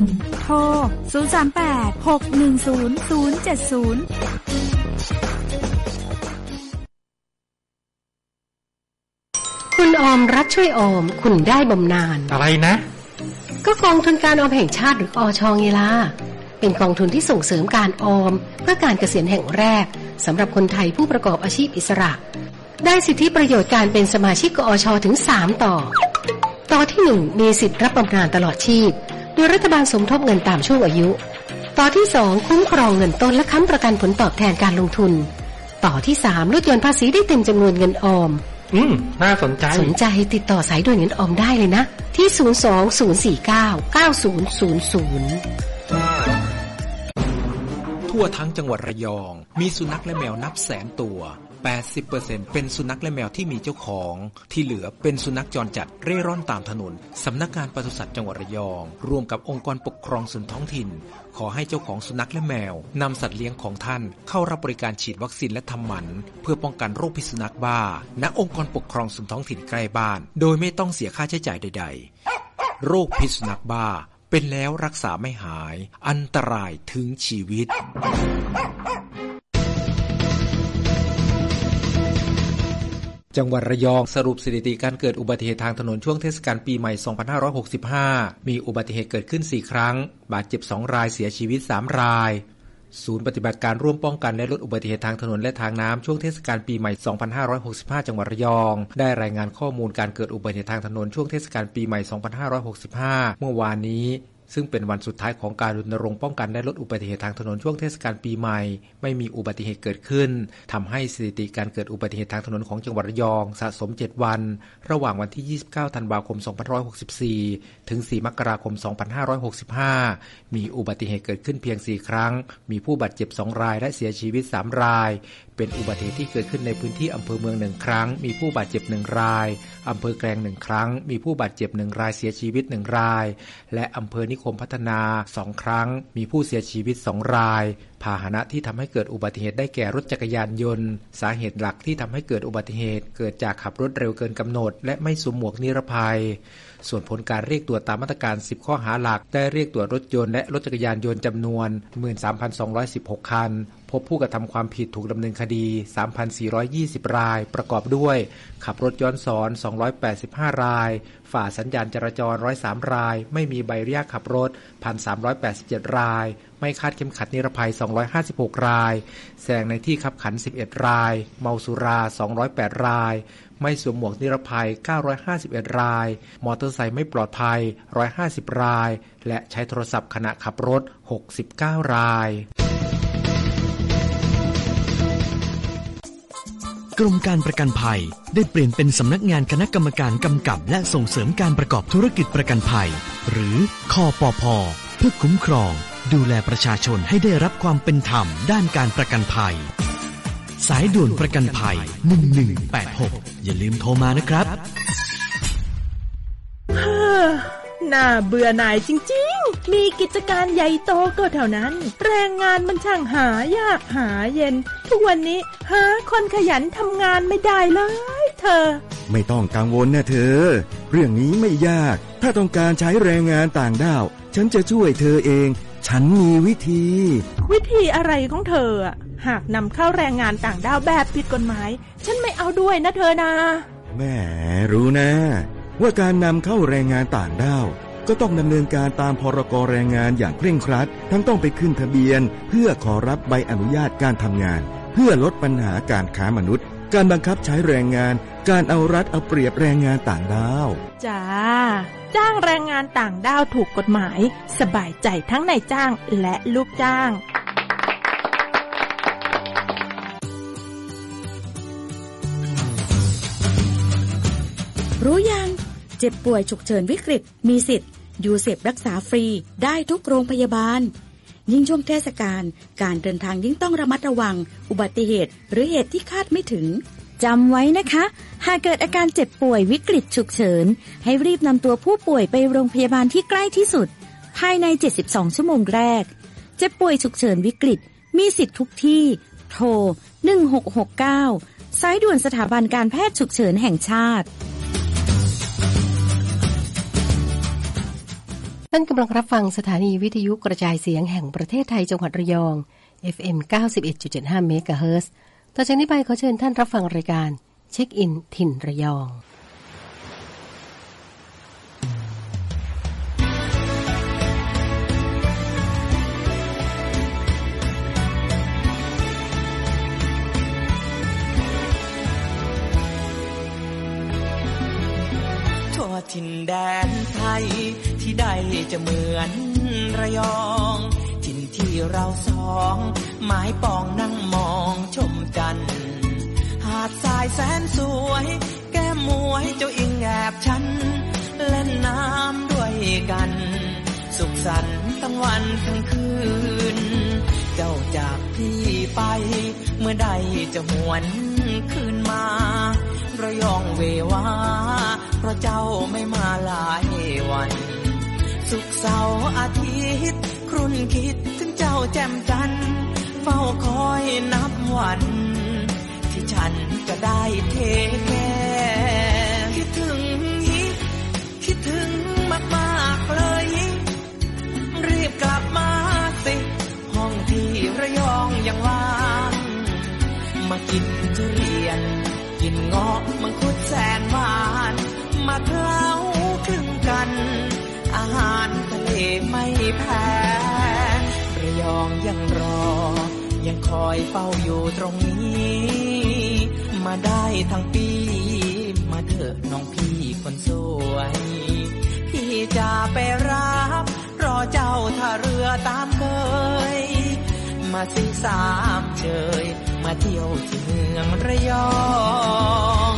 น โทร 038 610 070 คุณออมรัฐช่วยออม คุณได้บำนาญ อะไรนะ ก็กองทุนการออมแห่งชาติหรืออชไงล่ะเป็นกองทุนที่ส่งเสริมการออม เพื่อการเกษียณแห่งแรกสำหรับคนไทยผู้ประกอบอาชีพอิสระ ได้สิทธิประโยชน์การเป็นสมาชิกกอชถึง 3 ต่อ ต่อที่ 1 มีสิทธิรับบำนาญตลอดชีพ โดยรัฐบาลสมทบเงินตามช่วงอายุ ต่อที่ 2 คุ้มครองเงินต้นและค้ำประกันผลตอบแทนการลงทุน ต่อที่ 3ลดหย่อนภาษีได้เต็มจำนวนเงินออม อืม น่าสนใจ สนใจติดต่อสายด่วนเงินออมได้เลยนะ ที่ 020499000ทั่วทั้งจังหวัดระยอง มีสุนัขและแมวนับแสนตัว 80%เป็นสุนัขและแมวที่มีเจ้าของ ที่เหลือเป็นสุนัขจรจัดเร่ร่อนตามถนน สำนักงานปศุสัตว์จังหวัดระยอง ร่วมกับองค์กรปกครองส่วนท้องถิ่น ขอให้เจ้าของสุนัขและแมวนำสัตว์เลี้ยงของท่าน เข้ารับบริการฉีดวัคซีนและทำหมัน เพื่อป้องกันโรคพิษสุนัขบ้า ณ องค์กรปกครองส่วนท้องถิ่นใกล้บ้าน โดยไม่ต้องเสียค่าใช้จ่ายใด ๆ โรคพิษสุนัขบ้า เป็นแล้วรักษาไม่หาย อันตรายถึงชีวิต จังหวัดระยองสรุปสถิติการเกิดอุบัติเหตุทางถนนช่วงเทศกาลปีใหม่ 2565 มีอุบัติเหตุเกิดขึ้น 4 ครั้ง บาดเจ็บ 2 รายเสียชีวิต 3 ราย ศูนย์ปฏิบัติการร่วมป้องกันและลดอุบัติเหตุทางถนนและทางน้ำช่วงเทศกาลปีใหม่ 2565 จังหวัดระยอง ได้รายงานข้อมูลการเกิดอุบัติเหตุทางถนนช่วงเทศกาลปีใหม่ 2565 เมื่อวานนี้ ซึ่งเป็นวันสุดท้ายของการรณรงค์ป้องกันและลดอุบัติเหตุทางถนนช่วงเทศกาลปีใหม่ ไม่มีอุบัติเหตุเกิดขึ้นทำให้สถิติการเกิดอุบัติเหตุทางถนนของจังหวัดระยองสะสม 7 วัน ระหว่างวันที่ 29 ธันวาคม 2564 ถึง 4 มกราคม 2565 มีอุบัติเหตุเกิดขึ้นเพียง 4 ครั้ง มีผู้บาดเจ็บ 2 รายและเสียชีวิต 3 ราย เป็นอุบัติเหตุที่เกิดขึ้นในพื้นที่อำเภอเมืองหนึ่งครั้ง มีผู้บาดเจ็บหนึ่งรายอำเภอแกลงหนึ่งครั้ง มีผู้บาดเจ็บหนึ่งรายเสียชีวิตหนึ่งราย และอำเภอนิคมพัฒนาสองครั้ง มีผู้เสียชีวิตสองราย พาหนะที่ทำให้เกิดอุบัติเหตุได้แก่รถจักรยานยนต์ สาเหตุหลักที่ทำให้เกิดอุบัติเหตุ เกิดจากขับรถเร็วเกินกำหนด และไม่สวมหมวกนิรภัย ส่วนผลการเรียกตรวจตามมาตรการ 10 ข้อหาหลัก ได้เรียกตรวจรถยนต์และรถจักรยานยนต์จำนวน 13,216 คัน พบผู้กระทำความผิดถูกดำเนินคดี 3,420 ราย ประกอบด้วย ขับรถย้อนสอน 285 ราย ฝ่าสัญญาณจราจร 103 ราย ไม่มีใบอนุญาตขับรถ 1,387 ราย ไม่คาดเข็มขัดนิรภัย 256 ราย แซงในที่ขับขัน 11 ราย เมาสุรา 208 ราย ไม่สวมหมวกนิรภัย 951 ราย มอเตอร์ไซค์ไม่ปลอดภัย 150 ราย และใช้โทรศัพท์ขณะขับรถ 69 ราย กรมการประกันภัย ได้เปลี่ยนเป็นสำนักงานคณะกรรมการกำกับ และส่งเสริมการประกอบธุรกิจประกันภัย หรือคอปพเพื่อคุ้มครอง ดูแลประชาชนให้ได้รับความเป็นธรรมด้านการประกันภัย สายด่วนประกันภัย 1186 อย่าลืมโทรมานะครับน่าเบื่อหน่ายจริงๆ มีกิจการใหญ่โตก็เท่านั้น แรงงานมันช่างหายากหาเย็น ทุกวันนี้ หาคนขยันทำงานไม่ได้เลย เธอ ไม่ต้องกังวลนะเธอ เรื่องนี้ไม่ยาก ถ้าต้องการใช้แรงงานต่างด้าว ฉันจะช่วยเธอเอง ฉันมีวิธี วิธีอะไรของเธออะหากนำเข้าแรงงานต่างด้าวแบบผิดกฎหมาย ฉันไม่เอาด้วยนะเธอนะแหม่รู้นะ ว่าการนำเข้าแรงงานต่างด้าวก็ต้องดำเนินการตามพรกแรงงานอย่างเคร่งครัด ทั้งต้องไปขึ้นทะเบียน เพื่อขอรับใบอนุญาตการทำงาน เพื่อลดปัญหาการค้ามนุษย์ การบังคับใช้แรงงาน การเอารัดเอาเปรียบแรงงานต่างด้าวจ้าจ้างแรงงานต่างด้าวถูกกฎหมาย สบายใจทั้งนายจ้างและลูกจ้างรู้ยัง เจ็บป่วยฉุกเฉินวิกฤต มีสิทธิ์ UCEP รักษาฟรีได้ทุกโรงพยาบาล ยิ่งช่วงเทศกาลการเดินทางยิ่งต้องระมัดระวัง อุบัติเหตุ หรือเหตุที่คาดไม่ถึงจำไว้นะคะ หากเกิดอาการเจ็บป่วยวิกฤตฉุกเฉิน ให้รีบนำตัวผู้ป่วยไปโรงพยาบาลที่ใกล้ที่สุด ภายใน 72 ชั่วโมงแรก เจ็บป่วยฉุกเฉินวิกฤต มีสิทธิ์ทุกที่ โทร 1669 สายด่วนสถาบันการแพทย์ฉุกเฉินแห่งชาติ ท่านกำลังรับฟังสถานีวิทยุกระจายเสียงแห่งประเทศไทยจังหวัดระยอง FM 91.75เมกะเฮิรตซ์ต่อจากนี้ไปขอเชิญท่านรับฟังรายการ เช็คอินถิ่นระยองทั่วถิ่นแดนไทย ที่ใดจะเหมือนระยองถิ่นที่เราสองหมายปองนั่งมองชมจันหาดทรายแสนสวย แก้มมวยเจ้าอิงแอบฉัน เล่นน้ำด้วยกัน สุขสันต์ทั้งวันทั้งคืน เจ้าจากพี่ไป เมื่อใดจะหวนคืนมา ระยองเววาเพราะเจ้าไม่มาหลายวัน สุขเสาร์อาทิตย์ ครุ่นคิดถึงเจ้าแจ่มจันทร์เฝ้าคอยนับวัน ที่ฉันจะได้เทแก่คิดถึงฮิคิดถึงมากๆเลย รีบกลับมาสิ ห้องที่ระยองยังว่างมากินทุเรียน กินเงาะมังคุดแสนหวาน มาเคล้าคลึงกัน ไม่แพ้ระยองยังรอ ยังคอยเฝ้าอยู่ตรงนี้ มาได้ทั้งปี มาเถอะน้องพี่คนสวย พี่จะไปรับ รอเจ้าท่าเรือตามเคย มาสิสามเชยมาเที่ยวที่เมืองระยอง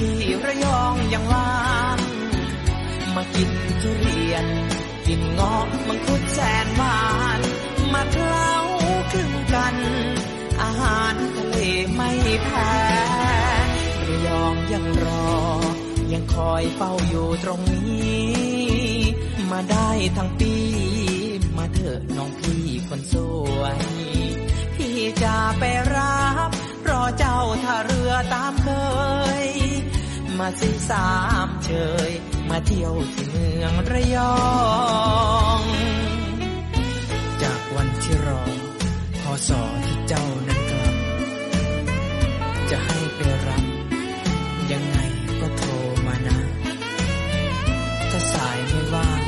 ที่ระยองยังว่างมากินทุเรียน กินงาะมังคุดแสนหวาน มาเคล้าคลึงกัน อาหารทะเลไม่แพ้ระยองยังรอ ยังคอยเฝ้าอยู่ตรงนี้ มาได้ทั้งปี มาเถอะน้องพี่คนสวย พี่จะไปรับ เจ้าท่าเรือตามเคย มาสิสามเชย มาเที่ยวที่เมืองระยอง จากวันที่รอพอสอที่เจ้านั้นกลับ จะให้ไปรับ ยังไงก็โทรมานะ ถ้าสายไม่ว่าง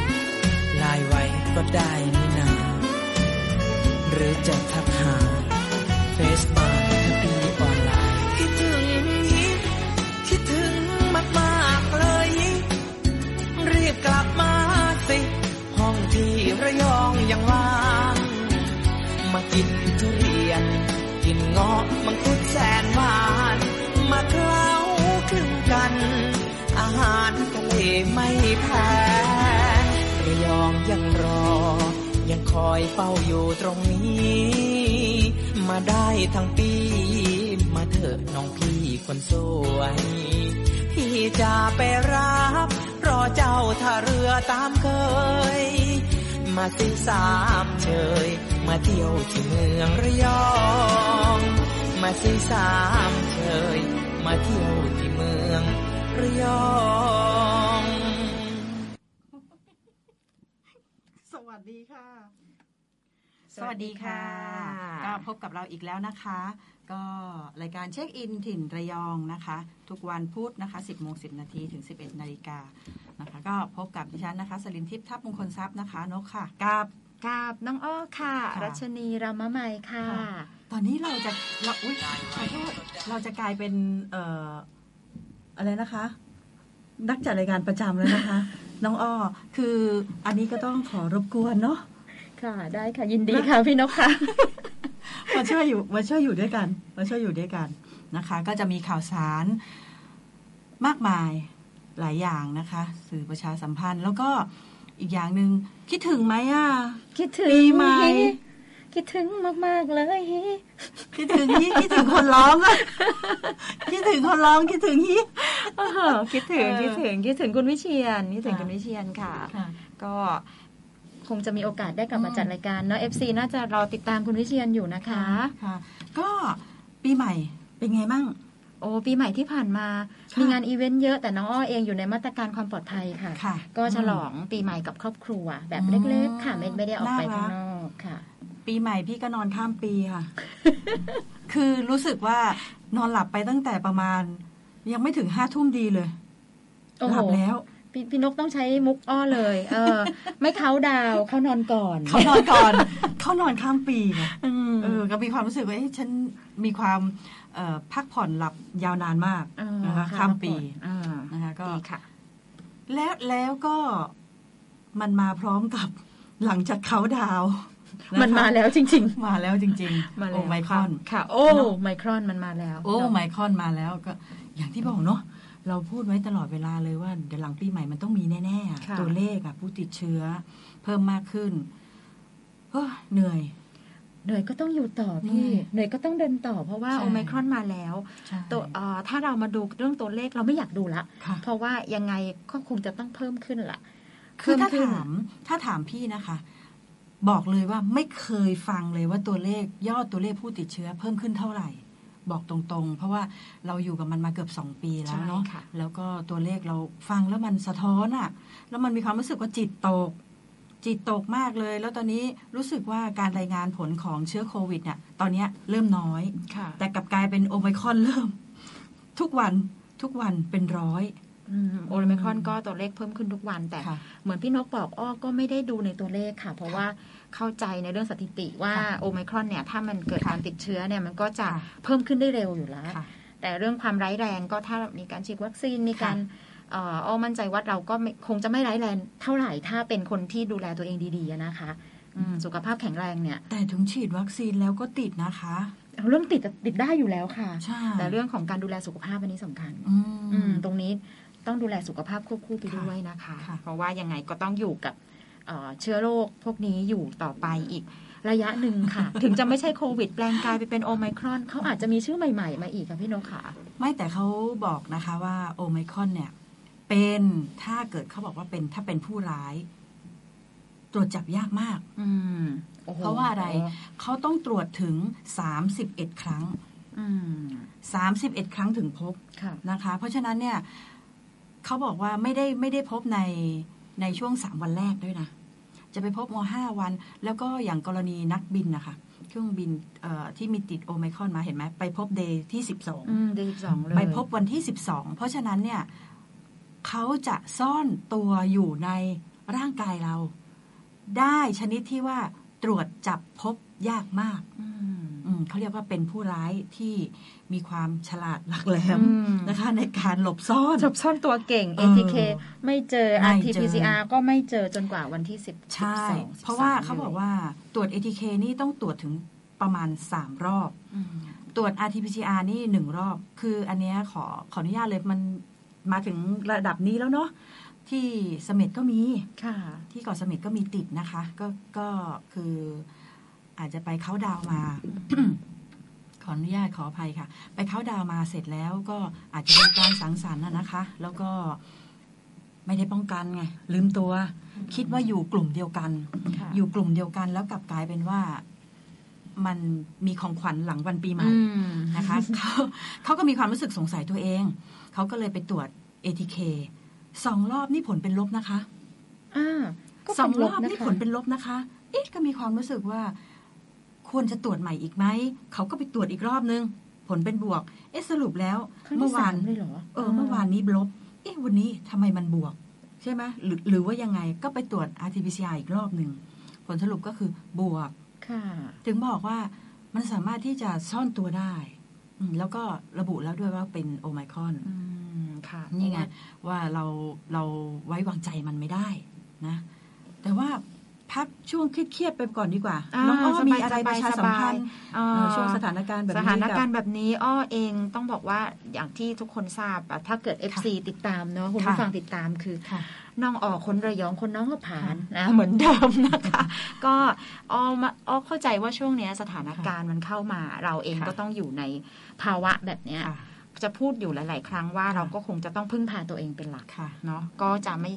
ไลน์ไว้ก็ได้นี่นา หรือจะทักหาเฟซบา ระยองยังว่างมากินทุเรียน กินเงาะมังคุดแสนหวาน มาเคล้าคลึงกัน อาหารทะเลไม่แพ้ระยองยังรอ ยังคอยเฝ้าอยู่ตรงนี้ มาได้ทั้งปี มาเถอะน้องพี่คนสวยพี่จะไปรับ รอเจ้าท่าเรือตามเคย มาสิสามเชย มาเที่ยวที่เมืองระยอง มาสิสามเชย มาเที่ยวที่เมืองระยอง สวัสดีค่ะ สวัสดีค่ะ ก็พบกับเราอีกแล้วนะคะ ก็รายการเช็คอินถิ่นระยองนะคะ ทุกวันพุธนะคะ 10โมง10 นาทีถึง 11 นาฬิกานะคะ ก็พบกับดิฉันนะคะสลินทิพย์ทัพมงคลทรัพย์นะคะนกค่ะกับกับน้องอ้อค่ะค่ะรัชนีรามะไมยค่ะค่ะ ตอนนี้เราจะเราอุ้ยขอโทษเราจะกลายเป็นเอ่ออะไรนะคะ นักจัดรายการประจำแล้วนะคะ น้องอ้อคืออันนี้ก็ต้องขอรบกวนเนาะค่ะได้ค่ะยินดีค่ะพี่นกค่ะ มาช่วยอยู่มาช่วยอยู่ด้วยกัน มาช่วยอยู่ด้วยกันนะคะ ก็จะมีข่าวสารมากมายหลายอย่างนะคะ สื่อประชาสัมพันธ์ แล้วก็อีกอย่างหนึ่งคิดถึงไหมอะคิดถึงปีใหม่คิดถึงมากๆเลยคิดถึงฮิคิดถึงคนร้องอะคิดถึงคนร้องคิดถึงฮิอ้าวคิดถึงเออคิดถึงคิดถึงคุณวิเชียนคิดถึงค่ะคุณวิเชียนค่ะค่ะก็ คงจะมีโอกาสได้กลับมาอืมจัดรายการเนาะ FC น่าจะรอติดตามคุณวิเชียนอยู่นะคะค่ะ ก็ปีใหม่เป็นไงมั่งโอ้ปีใหม่ที่ผ่านมาค่ะมีงานอีเวนต์เยอะแต่น้องอ้อเองอยู่ในมาตรการความปลอดภัยค่ะค่ะก็ฉลองปีใหม่กับครอบครัว แบบอืมเล็กๆ ค่ะไม่ไม่ได้ออกไปน่ารักข้างนอกค่ะ ปีใหม่พี่ก็นอนข้ามปีค่ะ คือรู้สึกว่านอนหลับไปตั้งแต่ประมาณ ยังไม่ถึงห้าทุ่มดีเลยโอ้หโหลับแล้ว พี่พี่นกต้องใช้มุกอ้อเลย เออ ไม่เขาดาวเขานอนก่อน เขานอนก่อน เขานอนข้ามปีค่ะอืมเออ ก็มีความรู้สึกว่าเอ๊ะฉันมีความเอ่อพักผ่อนหลับยาวนานมากเออนะคะค่ะข้ามปีอ่านะคะก็ดีค่ะแล้วแล้วก็มันมาพร้อมกับหลังจากเขาดาวน์ะคะมันมาแล้วจริงมาแล้วจริง ๆ มาๆแล้วโอไมครอนค่ะ โอ้เนอะไมครอนมันมาแล้ว โอ้เนอะไมครอนมาแล้วก็อย่างที่บอกเนาะ เราพูดไว้ตลอดเวลาเลยว่าเดี๋ยวหลังปีใหม่มันต้องมีแน่ๆอะค่ะ ตัวเลขอะผู้ติดเชื้อ เพิ่มมากขึ้นเฮ้ยเหนื่อย เหนื่อยก็ต้องอยู่ต่อพี่เหนื่อยเหนื่อยก็ต้องเดินต่อ เพราะว่าใช่ โอไมครอนมาแล้วใช่ตัวเอ่อถ้าเรามาดูเรื่องตัวเลขเราไม่อยากดูละ ค่ะ เพราะว่ายังไงก็คงจะต้องเพิ่มขึ้นละคือถ้าเพิ่มขึ้นถามถ้าถามพี่นะคะ บอกเลยว่าไม่เคยฟังเลยว่าตัวเลขยอดตัวเลขผู้ติดเชื้อเพิ่มขึ้นเท่าไหร่ บอกตรงๆ เพราะว่าเราอยู่กับมันมาเกือบสองปีแล้วเนาะใช่ค่ะแล้วก็ตัวเลขเราฟังแล้วมันสะท้อนอะแล้วมันมีความรู้สึกว่าจิตตก จิตตกมากเลย แล้วตอนนี้รู้สึกว่าการรายงานผลของเชื้อโควิดเนี่ยตอนเนี้ยเริ่มน้อยค่ะแต่กลับกลายเป็นโอไมครอนเริ่ม ทุกวันทุกวันเป็นร้อยอืม โอไมครอนก็ตัวเลขเพิ่มขึ้นทุกวัน แต่ค่ะเหมือนพี่นกบอกอ้อก็ไม่ได้ดูในตัวเลขค่ะ เพราะว่าเข้าใจในเรื่องสถิติว่าค่ะโอไมครอนเนี่ยถ้ามันเกิดค่ะการติดเชื้อเนี่ยมันก็จะค่ะเพิ่มขึ้นได้เร็วอยู่แล้วค่ะแต่เรื่องความร้ายแรงก็ถ้ามีการฉีดวัคซีนมีการเอ่ออ้อมั่นใจว่าเราก็ไม่คงจะไม่ร้ายแรงเท่าไหร่ถ้าเป็นคนที่ดูแลตัวเองดีๆอะนะคะอืมสุขภาพแข็งแรงเนี่ย แต่ถึงฉีดวัคซีนแล้วก็ติดนะคะเรื่องติดติดได้อยู่แล้วค่ะใช่แต่เรื่องของการดูแลสุขภาพอันนี้สำคัญ อืมอืมตรงนี้ ต้องดูแลสุขภาพควบคู่ไปค่ะด้วยนะคะค่ะเพราะว่ายังไงก็ต้องอยู่กับเอ่อเชื้อโรคพวกนี้อยู่ต่อไปอีกระยะหนึ่งค่ะ ถึงจะไม่ใช่โควิด แปลงกลายไปเป็นโอไมครอนเขาอาจจะมีชื่อใหม่ๆ มาอีกค่ะพี่นกค่ะ ไม่แต่เขาบอกนะคะว่าโอไมครอนเนี่ย เป็นถ้าเกิดเขาบอกว่าเป็นถ้าเป็นผู้ร้าย ตรวจจับยากมาก อืมโอ้โหเพราะว่าอะไรเขาต้องตรวจถึง31ครั้งอืม31ครั้งถึงพบค่ะนะคะ เพราะฉะนั้นเนี่ย เขาบอกว่าไม่ได้ไม่ได้พบในในช่วงสามวันแรกด้วยนะ จะไปพบมห้าวัน แล้วก็อย่างกรณีนักบินนะคะเครื่องบินเอ่อที่มีติดโอไมครอนมาเห็นไหมไปพบเดย์ที่สิบสองอืมเดือนสิบสองเลยไปพบวันที่สิบสองเพราะฉะนั้นเนี่ยเขาจะซ่อนตัวอยู่ในร่างกายเรา ได้ชนิดที่ว่าตรวจจับพบยากมากอืมอืม เขาเรียกว่าเป็นผู้ร้ายที่มีความฉลาดหลักแหลมอืมนะคะ ในการหลบซ่อนจบซ่อนตัวเก่งเออ ATK ไม่เจอไม่เจอ RT-PCR ก็ไม่เจอจนกว่าวันที่สิบใช่สิบสองเพราะว่าสิบสมเขาบอกว่าตรวจ ATK นี่ต้องตรวจถึงประมาณ 3 รอบอืมตรวจ RT-PCR นี่หนึ่งรอบ คืออันเนี้ยขอขออนุญาตเลยมันมาถึงระดับนี้แล้วเนาะที่เสม็ดก็มีค่ะ ที่เกาะเสม็ดก็มีติดนะคะ ก็ก็คือ อาจจะไปเข้าน์ดาวน์มาขออนุญาตขออภัยค่ะ ไปเข้าน์ดาวน์มาเสร็จแล้วก็อาจจะเป็นการสังสรรค์นะนะคะ แล้วก็ไม่ได้ป้องกันไงลืมตัว คิดว่าอยู่กลุ่มเดียวกันค่ะอยู่กลุ่มเดียวกันแล้วกลับกลายเป็นว่ามันมีของขวัญหลังวันปีใหม่อืมนะคะเขาเขาก็มีความรู้สึกสงสัยตัวเอง เขาก็เลยไปตรวจ ATK สองรอบนี่ผลเป็นลบนะคะอ่าก็สองเป็นรลอบนะนี่คะผลเป็นลบนะคะเอ๊ะก็มีความรู้สึกว่า ควรจะตรวจใหม่อีกไหม เขาก็ไปตรวจอีกรอบนึง ผลเป็นบวก เอ๊ะสรุปแล้วครั้งเมื่ที่อวาสานมเลยเหรอเออ เมื่อวานนี้ลบ เอ๊ะวันนี้ทำไมมันบวก ใช่ไหมหรือหรือว่ายังไงก็ไปตรวจ RT-PCR อีกรอบหนึ่งผลสรุปก็คือบวกค่ะถึงบอกว่ามันสามารถที่จะซ่อนตัวได้อืมแล้วก็ระบุแล้วด้วยว่าเป็นโอไมครอนอืมค่ะนี่ไงว่าเราเราไว้วางใจมันไม่ได้นะ แต่ว่า พักช่วงเครียดๆไปก่อนดีกว่าอ่าน้องอ้อสบายมีอะไรประชาสัมพันธ์สบายๆเอ่อเอ่อช่วงสถานการณ์แบบสนี้ถานการณ์กับแบบนี้อ้อเองต้องบอกว่าอย่างที่ทุกคนทราบอะถ้าเกิด FC ติดตามเนาะคุณผู้ค่ะฟังติดตามคือค่ะน้องออกคนระยองคนน้องก็ผ่านค่ะนะเหมือนเดิมนะคะ ก็อ้อมาอ้อเข้าใจว่าช่วงเนี้ยสถานการณ์มันเข้ามา เราเองค่ะก็ต้องอยู่ในภาวะแบบเนี้ยค่ะ จะพูดอยู่หลาย ๆ ครั้งว่าค่ะเราก็คงจะต้องพึ่งพาตัวเองเป็นหลักค่ะเนาะก็จะไม่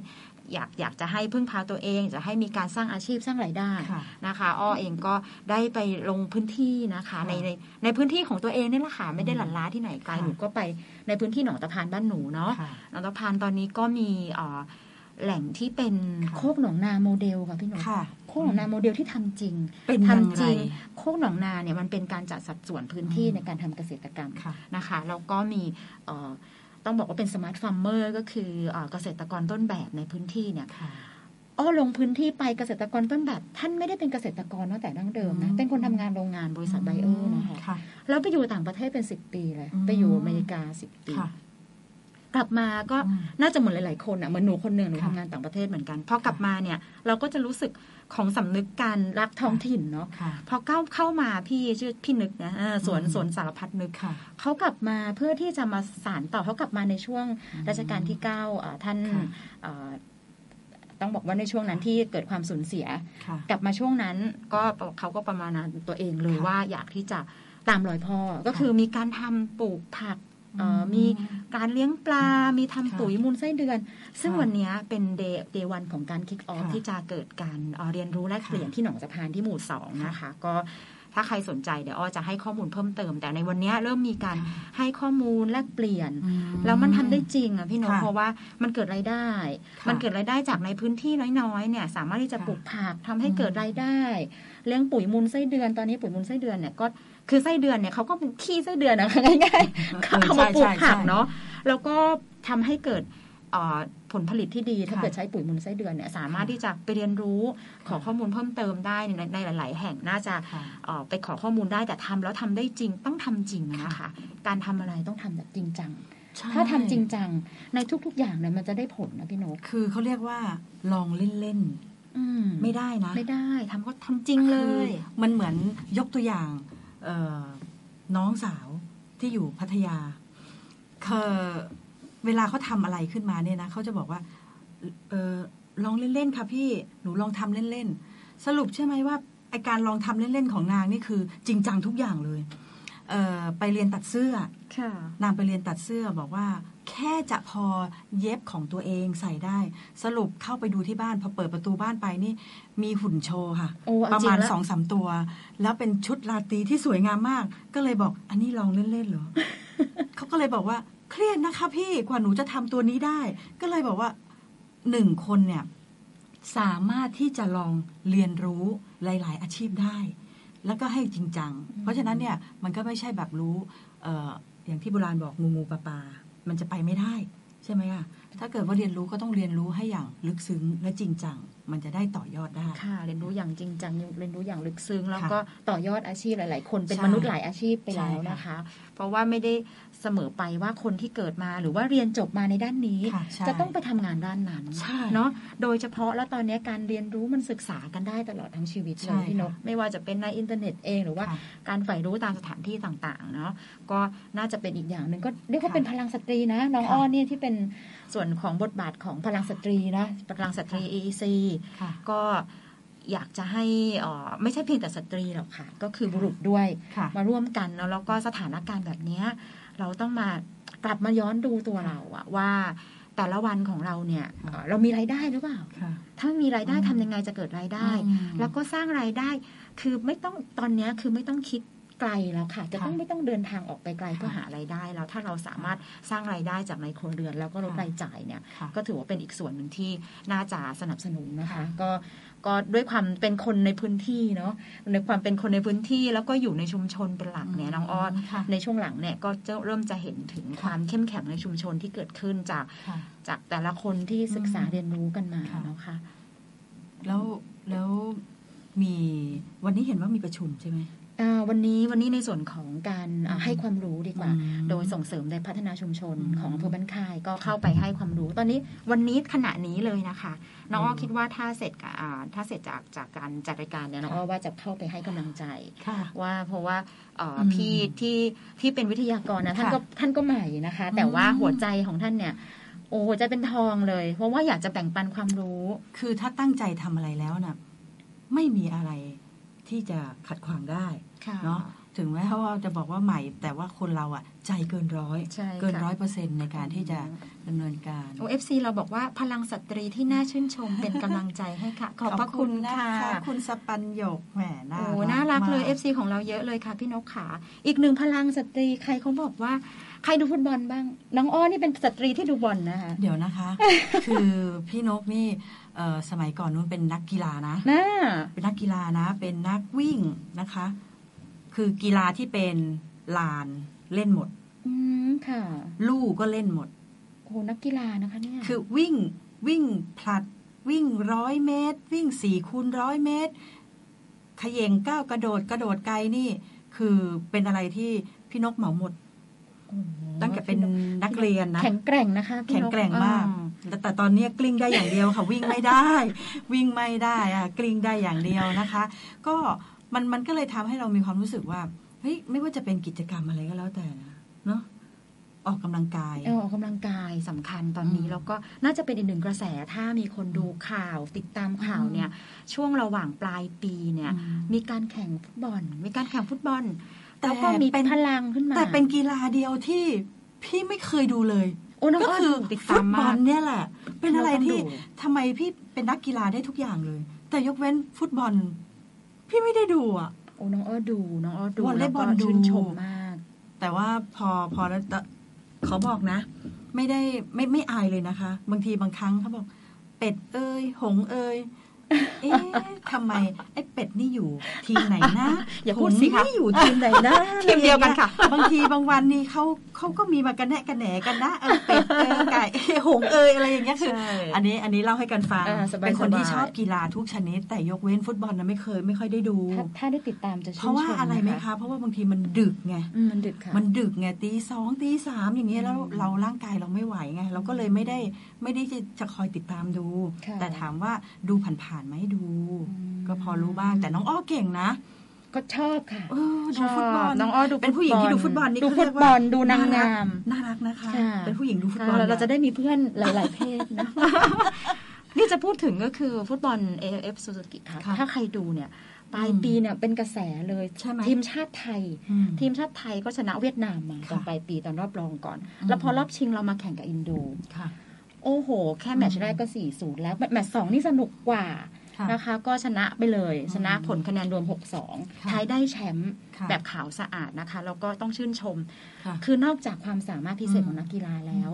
อยากอยากจะให้พึ่งพาตัวเอง จะให้มีการสร้างอาชีพสร้างรายได้ค่ะนะคะ อ้อเองก็ได้ไปลงพื้นที่นะคะค่ะในในในพื้นที่ของตัวเองนี่แหละค่ะไม่ได้หลั่นล้าที่ไหนไกลค่ะหนูก็ไปในพื้นที่หนองตะพานบ้านหนูเนาะค่ะหนองตะพานตอนนี้ก็มีเอ่อ แหล่งที่เป็นค่ะโคกหนองนาโมเดลค่ะพี่หนูค่ะโคกหนองนาโมเดลที่ทำจริงเป็นทำยังจไงริง โคกหนองนาเนี่ยมันเป็นการจัดสัดส่วนพื้นที่อืมในการทำเกษตรกรรมค่ะนะคะแล้วก็มีเอ่อต้องบอกว่าเป็น smart farmer ก็คือเอ่อเกษตรกรต้นแบบในพื้นที่เนี่ยค่ะอ้อลงพื้นที่ไปเกษตรกรต้นแบบ ท่านไม่ได้เป็นเกษตรกรตั้งแต่ดั้งเดิมนะอืมเป็นคนทำงานโรงงานบริษัท Bayer นะคะค่ะแล้วไปอยู่ต่างประเทศเป็นสิบปีเลยอืมไปอยู่อเมริกาสิบปีค่ะ กลับมาก็อืมน่าจะเหมือนหลาย ๆ คนอะเหมือนหนูคนหนึ่งหนูค่ะทำงานต่างประเทศเหมือนกันพอกลับมาเนี่ยเราก็จะรู้สึกของสำนึกการรักท้องถิ่นเนาะค่ะพอเข้าเข้ามาพี่ชื่อพี่นึกนะเออสวนอืมสวนสารพัดนึกค่ะเขากลับมาเพื่อที่จะมาสานต่อเขากลับมาในช่วงอืมรัชกาลที่เก้าอ่าท่านค่ะอ่าต้องบอกว่าในช่วงนั้นที่เกิดความสูญเสียค่ะกลับมาช่วงนั้นก็เขาก็ประมาณนั้นตัวเองเลยค่ะว่าอยากที่จะตามรอยพ่อก็คือมีการทำปลูกผักเอ่ออ มมีการเลี้ยงปลา มีทำค่ะปุ๋ยมูลไส้เดือน ซึ่งค่ะวันเนี้ยเป็นเดย์เดวันของการคิกออฟค่ะที่จะเกิดการเอ่อเรียนรู้แลกค่ะเปลี่ยนที่หนองสะพานที่หมู่สองนะคะ ก็ถ้าใครสนใจเดี๋ยวอ้อจะให้ข้อมูลเพิ่มเติม แต่ในวันเนี้ยเริ่มมีการให้ข้อมูลแลกเปลี่ยนอืแล้วมันทำได้จริงอะพี่นกค่ะเพราะว่ามันเกิดรายได้ค่ะมันเกิดรายได้จากในพื้นที่น้อยๆเนี่ย สามารถที่จะค่ะปลูกผักทำให้อืมเกิดรายได้ เลี้ยงปุ๋ยมูลไส้เดือนตอนนี้ปุ๋ยมูลไส้เดือนเนี่ยก็ คือไส้เดือนเนี่ยเขาก็เป็นขี้ไส้เดือนนะคะง่ายๆเขาเอามาปลูกผักเนาะแล้วก็ทำให้เกิดเอ่อผลผลิตที่ดีถ้าค่ะเกิดใช้ปุ๋ยมูลไส้เดือนเนี่ยสามารถที่จะไปเรียนรู้ขอข้อมูลเพิ่มเติมได้ในในหลาย ๆ แห่งน่าจะค่ะเอ่อไปขอข้อมูลได้แต่ทำแล้วทำได้จริงต้องทำจริงอะนะคะการทำอะไรต้องทำแบบจริงจังใช่ถ้าทำจริงจังในทุก ๆ อย่างเนี่ยมันจะได้ผลนะพี่นกคือเขาเรียกว่าลองเล่นอืมๆไม่ได้นะ ไม่ได้ทำก็ทำจริงเลยคือมันเหมือนยกตัวอย่างเอ่อ น้องสาวที่อยู่พัทยาเคเวลาเขาทำอะไรขึ้นมาเนี่ยนะเขาจะบอกว่าออลองเล่นๆค่ะพี่หนูลองทำเล่นๆสรุปใช่ไหมว่าไอการลองทำเล่นๆของนางนี่คือ จริงจังทุกอย่างเลยเไปเรียนตัดเสื้อนางไปเรียนตัดเสื้อบอกว่า แค่จะพอเย็บของตัวเองใส่ได้ สรุปเข้าไปดูที่บ้านพอเปิดประตูบ้านไปนี่ มีหุ่นโชว์ค่ะโอ้เอาประจริมางณแล้วสองสามตัว แล้วเป็นชุดราตรีที่สวยงามมาก ก็เลยบอก อันนี้ลองเล่นๆเหรอเขาก็เลยบอกว่าเครียดนะคะพี่กว่าหนูจะทำตัวนี้ได้ ก็เลยบอกว่าหนึ่งคนเนี่ย สามารถที่จะลองเรียนรู้หลาย ๆ อาชีพได้ แล้วก็ให้จริงจัง เพราะฉะนั้นเนี่ยมันก็ไม่ใช่แบบรู้เอ่ออย่างที่โบราณบอกงูงูปลาปลามันจะไปไม่ได้ ใช่ไหมอะถ้าเกิดว่าเรียนรู้ก็ต้องเรียนรู้ให้อย่างลึกซึ้งและจริงจังมันจะได้ต่อยอดได้ค่ะ เรียนรู้อย่างจริงจังเรียนรู้อย่างลึกซึ้ง แล้วค่ะก็ต่อยอดอาชีพหลาย ๆ คนเป็นใช่มนุษย์หลายอาชีพไปแล้วใช่ค่ะนะคะ เพราะว่าไม่ได้ เสมอไปว่าคนที่เกิดมาหรือว่าเรียนจบมาในด้านนี้ค่ะใช่จะต้องไปทำงานด้านนั้นใช่เนาะโดยเฉพาะแล้วตอนนี้การเรียนรู้มันศึกษากันได้ตลอดทั้งชีวิตใช่เลยพี่นกค่ะไม่ว่าจะเป็นในอินเทอร์เน็ตเองหรือว่าค่ะการใฝ่รู้ตามสถานที่ต่างๆเนาะก็น่าจะเป็นอีกอย่างหนึ่งก็เรียกว่าค่ะเป็นพลังสตรีนะน้องค่ะอ้อนเนี่ยที่เป็นส่วนของบทบาทของพลังสตรีนะพลังสตรี EEC ค่ะก็อยากจะให้เอ่อไม่ใช่เพียงแต่สตรีหรอกค่ะ ก็คือบุรุษด้วยค่ะมาร่วมกันเนอะแล้วก็สถานการณ์แบบเนี้ย เราต้องมากลับมาย้อนดูตัวเราอะว่าแต่ละวันของเราเนี่ยเอ่อเรามีรายได้หรือเปล่าค่ะถ้าไม่มีรายได้อืมทำยังไงจะเกิดรายได้อืมแล้วก็สร้างรายได้ คือไม่ต้องตอนเนี้ยคือไม่ต้องคิดไกลแล้วค่ะ จะต้องค่ะไม่ต้องเดินทางออกไปไกลเพื่อค่ะหารายได้แล้วถ้าเราสามารถสร้างรายได้จากในครัวเรือน แล้วก็ลดค่ะรายจ่ายเนี่ยค่ะก็ถือว่าเป็นอีกส่วนหนึ่งที่น่าจะสนับสนุนนะคะค่ะก็ ก็ด้วยความเป็นคนในพื้นที่เนาะในความเป็นคนในพื้นที่แล้วก็อยู่ในชุมชนเป็นหลักเนี่ยน้องออดค่ะในช่วงหลังเนี่ยก็จะเริ่มจะเห็นถึงค่ะความเข้มแข็งในชุมชนที่เกิดขึ้นจากค่ะจากแต่ละคนที่ศึกษาอืมเรียนรู้กันมาค่ะเนาะค่ะ แล้วแล้วมีวันนี้เห็นว่ามีประชุมใช่ไหม วันนี้วันนี้ในส่วนของการให้ความรู้ดีกว่าอืมโดยส่งเสริมในพัฒนาชุมชนของอำเภอบ้านค่ายก็เข้าไปให้ความรู้ ตอนนี้วันนี้ขณะนี้เลยนะคะน้องอ้อคิดว่าถ้าเสร็จกับอ่าถ้าเสร็จจากจากการจัดรายการเนี่ยน้องอ้อว่าจะเข้าไปให้กำลังใจค่ะว่าเพราะว่าเอ่ออมพี่ที่ที่เป็นวิทยากรนะท่านค่ะก็ท่านก็ใหม่นะคะ แต่อืมว่าหัวใจของท่านเนี่ยโอ้หัวใจเป็นทองเลย เพราะว่าอยากจะแบ่งปันความรู้ คือถ้าตั้งใจทำอะไรแล้วน่ะไม่มีอะไรที่จะขัดขวางได้ค่ะ เนาะถึงแม้ว่าจะบอกว่าใหม่ แต่ว่าคนเราอะ ใจเกินร้อยใช่เกินค่ะร้อยเปอร์เซ็นในการที่จะดำเนินการโ FC เราบอกว่าพลังสตรีที่น่าชื่นชมเป็นกำลังใจให้ค่ะ ขอบพระคุณนะค่ะคะคุณสปันหยกแหมน่าโอ้น่ารักเลยม FC ของเราเยอะเลยค่ะพี่นกขา อีกหนึ่งพลังสตรีใครเขาบอกว่าใครดูฟุตบอลบ้าง น้องอ้อนี่เป็นสตรีที่ดูบอลนะคะเดี๋ยวนะคะ คือพี่นกนี่เอ่อสมัยก่อนนู้นเป็นนักกีฬานะน่าเป็นนักกีฬานะ เป็นนักวิ่งนะคะ คือกีฬาที่เป็นลานเล่นหมด อืมค่ะ ลู่ก็เล่นหมดโอ้นักกีฬานะคะเนี่ยคือวิ่งวิ่งผลัดวิ่งร้อยเมตร วิ่งสี่คูณร้อยเมตรเขย่งก้าวกระโดดกระโดดไกลนี่ คือเป็นอะไรที่พี่นกเหมาหมดโอ้โหตั้งแต่เป็นนักเรียนนะแข็งแกร่งนะคะพี่แข็งนแกร่งมากอ่แต่แต่ตอนนี้กลิ้งได้อย่างเดียวค่ะ วิ่งไม่ได้ วิ่งไม่ได้อะกลิ้งได้อย่างเดียวนะคะ ก็ มันมันก็เลยทำให้เรามีความรู้สึกว่าเฮ้ยไม่ว่าจะเป็นกิจกรรมอะไรก็แล้วแต่นะเนาะออกกำลังกายเออออกกำลังกายสำคัญตอนนี้อืมแล้วก็น่าจะเป็นอีกหนึ่งกระแสถ้ามีคนดูข่าวติดตามข่าวเนี่ย ช่วงระหว่างปลายปีเนี่ยอืมมีการแข่งฟุตบอล มีการแข่งฟุตบอลแต่แล้วก็มีเป็นพลังขึ้นมา แต่เป็นกีฬาเดียวที่พี่ไม่เคยดูเลยโอ้น้องก็อ้อคือดูติดฟุตาตมบอมากลเนี่ยแหละ เป็นอะไรที่เราต้องดูทำไมพี่เป็นนักกีฬาได้ทุกอย่างเลย แต่ยกเว้นฟุตบอล พี่ไม่ได้ดูอะโอ้น้องอ้อดูน้องอ้อดูวอลเลย์บอลแวก็ดูชื่นชมมาก แต่ว่าพอพอแล้วแต่เขาบอกนะ ไม่ได้ไม่ไม่อายเลยนะคะ บางทีบางครั้งเขาบอก เป็ดเอ้ยหงส์เอ้ย เอ๊ะทำไมไอ้เป็ดนี่อยู่ทีมไหนนะอย่าพูดสิคะหงส์นี่อยู่ทีมไหนนะทีมเดียวกันค่ะ บางทีบางวันนี่เขาเขาก็มีมากระแนะกระแหนกันนะเออเป็ดเออไก่เอ้ยหงส์เอ้ยอะไรอย่างเงี้ยคือใช่อันนี้อันนี้เล่าให้กันฟังอ่าสบายๆเป็นคนที่ชอบกีฬาทุกชนิด แต่ยกเว้นฟุตบอลนะไม่เคยไม่ค่อยได้ดู ถ้าถ้าได้ติดตามจะเพชื่นราะว่าชมอะไรไหมคะ เพราะว่าบางทีมันดึกไงอืมมันดึกค่ะมันดึกไงตีสองตีสามอย่างเงี้ยแล้วอืมเราร่างกายเราไม่ไหวไงเราก็เลยไม่ได้ไม่ได้จะจะคอยติดตามดูค่ะแต่ถามว่าดูผ่านๆไหมดูอืมก็พอรู้บ้างแต่น้องอ้อเก่งนะก็ชอบค่ะเออดูฟุตบอลน้องอ้อดูเป็นผู้หญิงที่ดูฟุตบอลนี่ดูเขาฟุเรีตยกว่าบอลดูนางงามน่ารักนะคะค่ะเป็นผู้หญิงดูฟุตบอลเราเราจะนี่ยได้มีเพื่อนหลาย ๆ เพศนะนี่จะพูดถึงก็คือฟุตบอล AFF Suzuki ค่ะค่ะถ้าใครดูเนี่ยปลายปีเนี่ยเป็นกระแสเลยใช่ไหมทีมชาติไทยอืมทีมชาติไทยก็ชนะเวียดนามมาค่ะตอนปลายปีตอนรอบรองก่อนอืมแล้วพอรอบชิงเรามาแข่งกับอินโดค่ะ โอ้โห แค่แมตช์แรกก็4-0แล้ว แมตช์สองนี่สนุกกว่าค่ะนะคะ ก็ชนะไปเลยอืมชนะผลคะแนนรวมค่ะ6-2ไทยได้แชมป์ค่ะแบบขาวสะอาดนะคะ แล้วก็ต้องชื่นชมค่ะคือนอกจากความสามารถพิเศษอืมของนักกีฬาแล้ว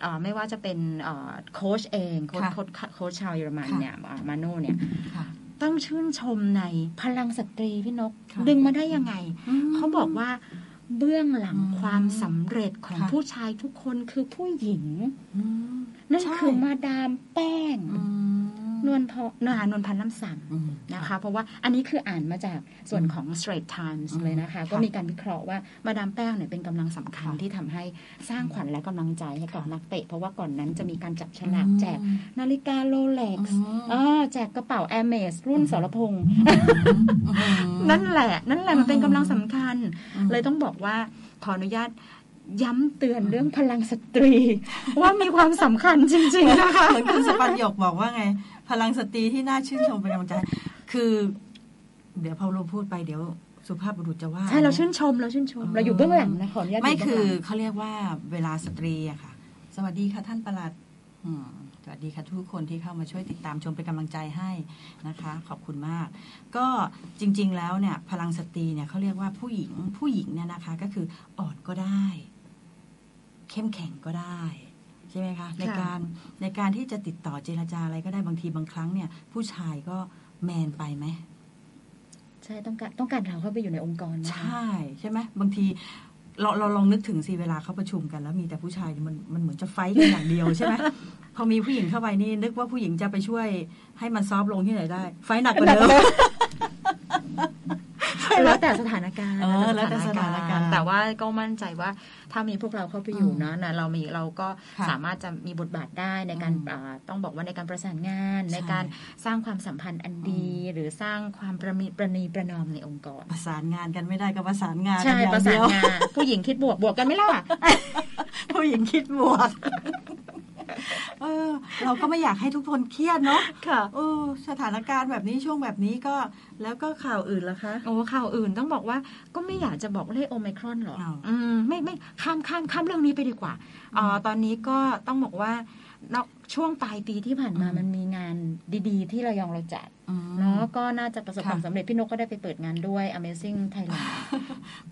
เอ่อไม่ว่าจะเป็นเอ่อโค้ชเองโค้ชค่ะโค้ชโค้ชชาวเยอรมันค่ะเนี่ยอ่ามาโน่เนี่ยค่ะต้องชื่นชมในพลังสตรีพี่นกค่ะดึงมาได้ยังไงอืมเขาบอกว่า เบื้องหลังอืมความสำเร็จของค่ะผู้ชายทุกคนคือผู้หญิงอืมนั่นใช่คือมาดามแป้งอืมนวลพอนานวลพันธ์ล่ำสัมอืมนะคะ เพราะว่าอันนี้คืออ่านมาจากส่วนของ Straight Times อืมเลยนะคะค่ะก็มีการวิเคราะห์ว่ามาดามแป้งเนี่ยเป็นกำลังสำคัญค่ะที่ทำให้สร้างขวัญและกำลังใจให้กับค่ะนักเตะ เพราะว่าก่อนนั้นจะมีการจับฉลากอืมแจกนาฬิกาโรเล็กซ์อืมแจกกระเป๋า a i r m e s รุ่นสรพงษ์อืมนั่นแหละ นั่นแหละมันเป็นกำลังสำคัญอืมเลยต้องบอกว่าขออนุญาตย้ำเตือนเรื่องพลังสตรี ว่ามีความสำคัญจริงๆนะคะเหมือนคุณสปันหยกบอกว่าไง พลังสตรีที่น่าชื่นชมเป็นกำลังใจ คือ เดี๋ยวพอเราพูดไปเดี๋ยวสุภาพบุรุษจะว่าใช่เราชื่นชมเราชื่นชม เราอยู่เบื้องหลังนะขออนุญาตไม่ยู่คืเบื้องหลังเขาเรียกว่าเวลาสตรีอะค่ะ สวัสดีค่ะท่านประหลัดอืม สวัสดีค่ะทุกคนที่เข้ามาช่วยติดตามชมเป็นกำลังใจให้นะคะ ขอบคุณมาก ก็จริง ๆ แล้วเนี่ยพลังสตรีเนี่ยเขาเรียกว่าผู้หญิงผู้หญิงเนี่ยนะคะ ก็คืออ่อนก็ได้ เข้มแข็งก็ได้ใช่ไหมคะในการในการที่จะติดต่อเจรจาอะไรก็ได้บางทีบางครั้งเนี่ย ผู้ชายก็แมนไปไหมใช่ต้องการต้องการเราเข้าไปอยู่ในองค์กรนะคะใช่ใช่ไหมบางที เราเราลองนึกถึงสิเวลาเขาประชุมกันแล้วมีแต่ผู้ชายมันมันเหมือนจะไฟท์กันอย่างเดียวใช่ไหมพอมีผู้หญิงเข้าไปนี่นึกว่าผู้หญิงจะไปช่วยให้มันซอฟต์ลงที่ไหนได้ ไฟท์หนักกว่าเดิมใช่ไหม แล้วแต่สถานการณ์เออแล้วแต่สถานการณ์ แต่ว่าก็มั่นใจว่าถ้ามีพวกเราเข้าไปอยู่อืมนะนะเรามีเราก็ค่ะสามารถจะมีบทบาทได้ในการอืมอ่าต้องบอกว่าในการประสานงานใช่ในการสร้างความสัมพันธ์อันดี หรือสร้างความประมีประนีประนอมในองค์กร ประสานงานกันไม่ได้ก็ประสานงานใช่กันอย่งประสานเดียวงานผู้หญิงคิดบวกบวกกันไหม่ล่ะผู้หญิงคิดบวก เออ เราก็ไม่อยากให้ทุกคนเครียดเนาะค่ะเออสถานการณ์แบบนี้ช่วงแบบนี้ก็แล้วก็ข่าวอื่นล่ะคะโอ้ข่าวอื่นต้องบอกว่าก็ไม่อยากจะบอกเลขโอไมครอนหรอกอ้าวอืมไม่ไม่ข้ามข้ามข้ามเรื่องนี้ไปดีกว่าอ่าตอนนี้ก็ต้องบอกว่านอกช่วงปลายปีที่ผ่านมาอืมมันมีงานดีๆ ที่ระยองเราจัดอืมเนาะก็น่าจะประสบค่ะความสำเร็จพี่นกก็ได้ไปเปิดงานด้วย Amazing Thailand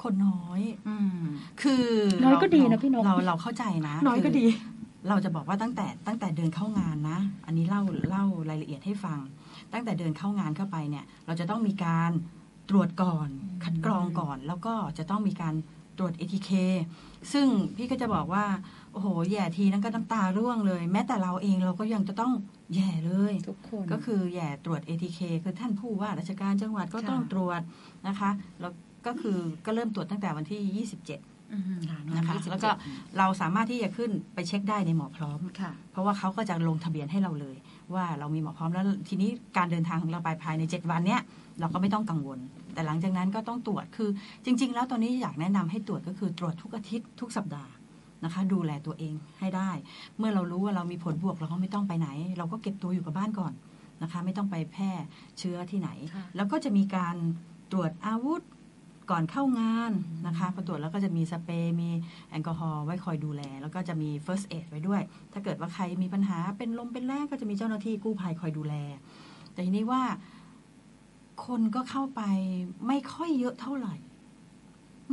คนน้อย อืมคือน้อยก็ดีนะเราพี่นกเราเราเข้าใจนะ น้อยก็คืดี เราจะบอกว่าตั้งแต่ตั้งแต่เดินเข้างานนะ อันนี้เล่าเล่ารายละเอียดให้ฟัง ตั้งแต่เดินเข้างานเข้าไปเนี่ยเราจะต้องมีการตรวจก่อน คัดกรองก่อน แล้วก็จะต้องมีการตรวจ ATK ซึ่งพี่ก็จะบอกว่า โอ้โห แย่ทีนั้นก็น้ำตาร่วงเลย แม้แต่เราเองเราก็ยังจะต้องแย่เลยทุกคนก็คือแย่ตรวจ ATK คือท่านผู้ว่าราชการจังหวัดก็ค่ะต้องตรวจนะคะแล้วก็คือก็เริ่มตรวจตั้งแต่วันที่ 27อืมค่ะ นะคะ27แล้วก็เราสามารถที่จะขึ้นไปเช็คได้ในหมอพร้อมค่ะเพราะว่าเขาก็จะลงทะเบียนให้เราเลย ว่าเรามีหมอพร้อมแล้วทีนี้การเดินทางของเราไปภายใน 7 วันเนี้ยเราก็ไม่ต้องกังวล แต่หลังจากนั้นก็ต้องตรวจคือจริง ๆ แล้วตอนนี้อยากแนะนำให้ตรวจก็คือตรวจทุกอาทิตย์ทุกสัปดาห์นะคะ ดูแลตัวเองให้ได้ เมื่อเรารู้ว่าเรามีผลบวกเราก็ไม่ต้องไปไหน เราก็เก็บตัวอยู่กับบ้านก่อนนะคะ ไม่ต้องไปแพร่เชื้อที่ไหนค่ะแล้วก็จะมีการตรวจอาวุธ ก่อนเข้างานนะคะพอตรวจแล้วก็จะมีสเปรย์มีแอลกอฮอล์ไว้คอยดูแล แล้วก็จะมี first aid ไว้ด้วย ถ้าเกิดว่าใครมีปัญหาเป็นลมเป็นแรงก็จะมีเจ้าหน้าที่กู้ภัยคอยดูแล แต่ทีนี้ว่าคนก็เข้าไปไม่ค่อยเยอะเท่าไหร่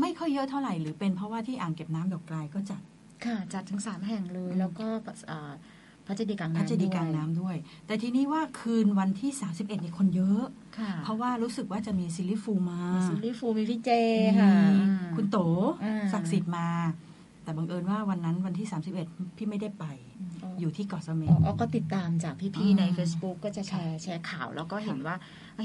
ไม่ค่อยเยอะเท่าไหร่ หรือเป็นเพราะว่าที่อ่างเก็บน้ำดอกกลายก็จัดค่ะจัดถึงสามแห่งเลยอืมแล้วก็อ่า พระเจดีย์กลางพระน้ำเจดีย์กลางน้ำด้วย แต่ทีนี้ว่าคืนวันที่ 31นี่คนเยอะค่ะเพราะว่ารู้สึกว่าจะมี Silly Fools มา Silly Fools มีพี่เจมีค่ะ คุณโตอ่าศักดิ์สิทธิ์มา แต่บังเอิญว่าวันนั้นวันที่ 31 พี่ไม่ได้ไป อยู่ที่เกาะเสม็ดอ๋ออ๋อก็ติดตามจากพี่อืมๆใน Facebook ก็จะแชร์แชร์ข่าว แล้วก็เห็นว่า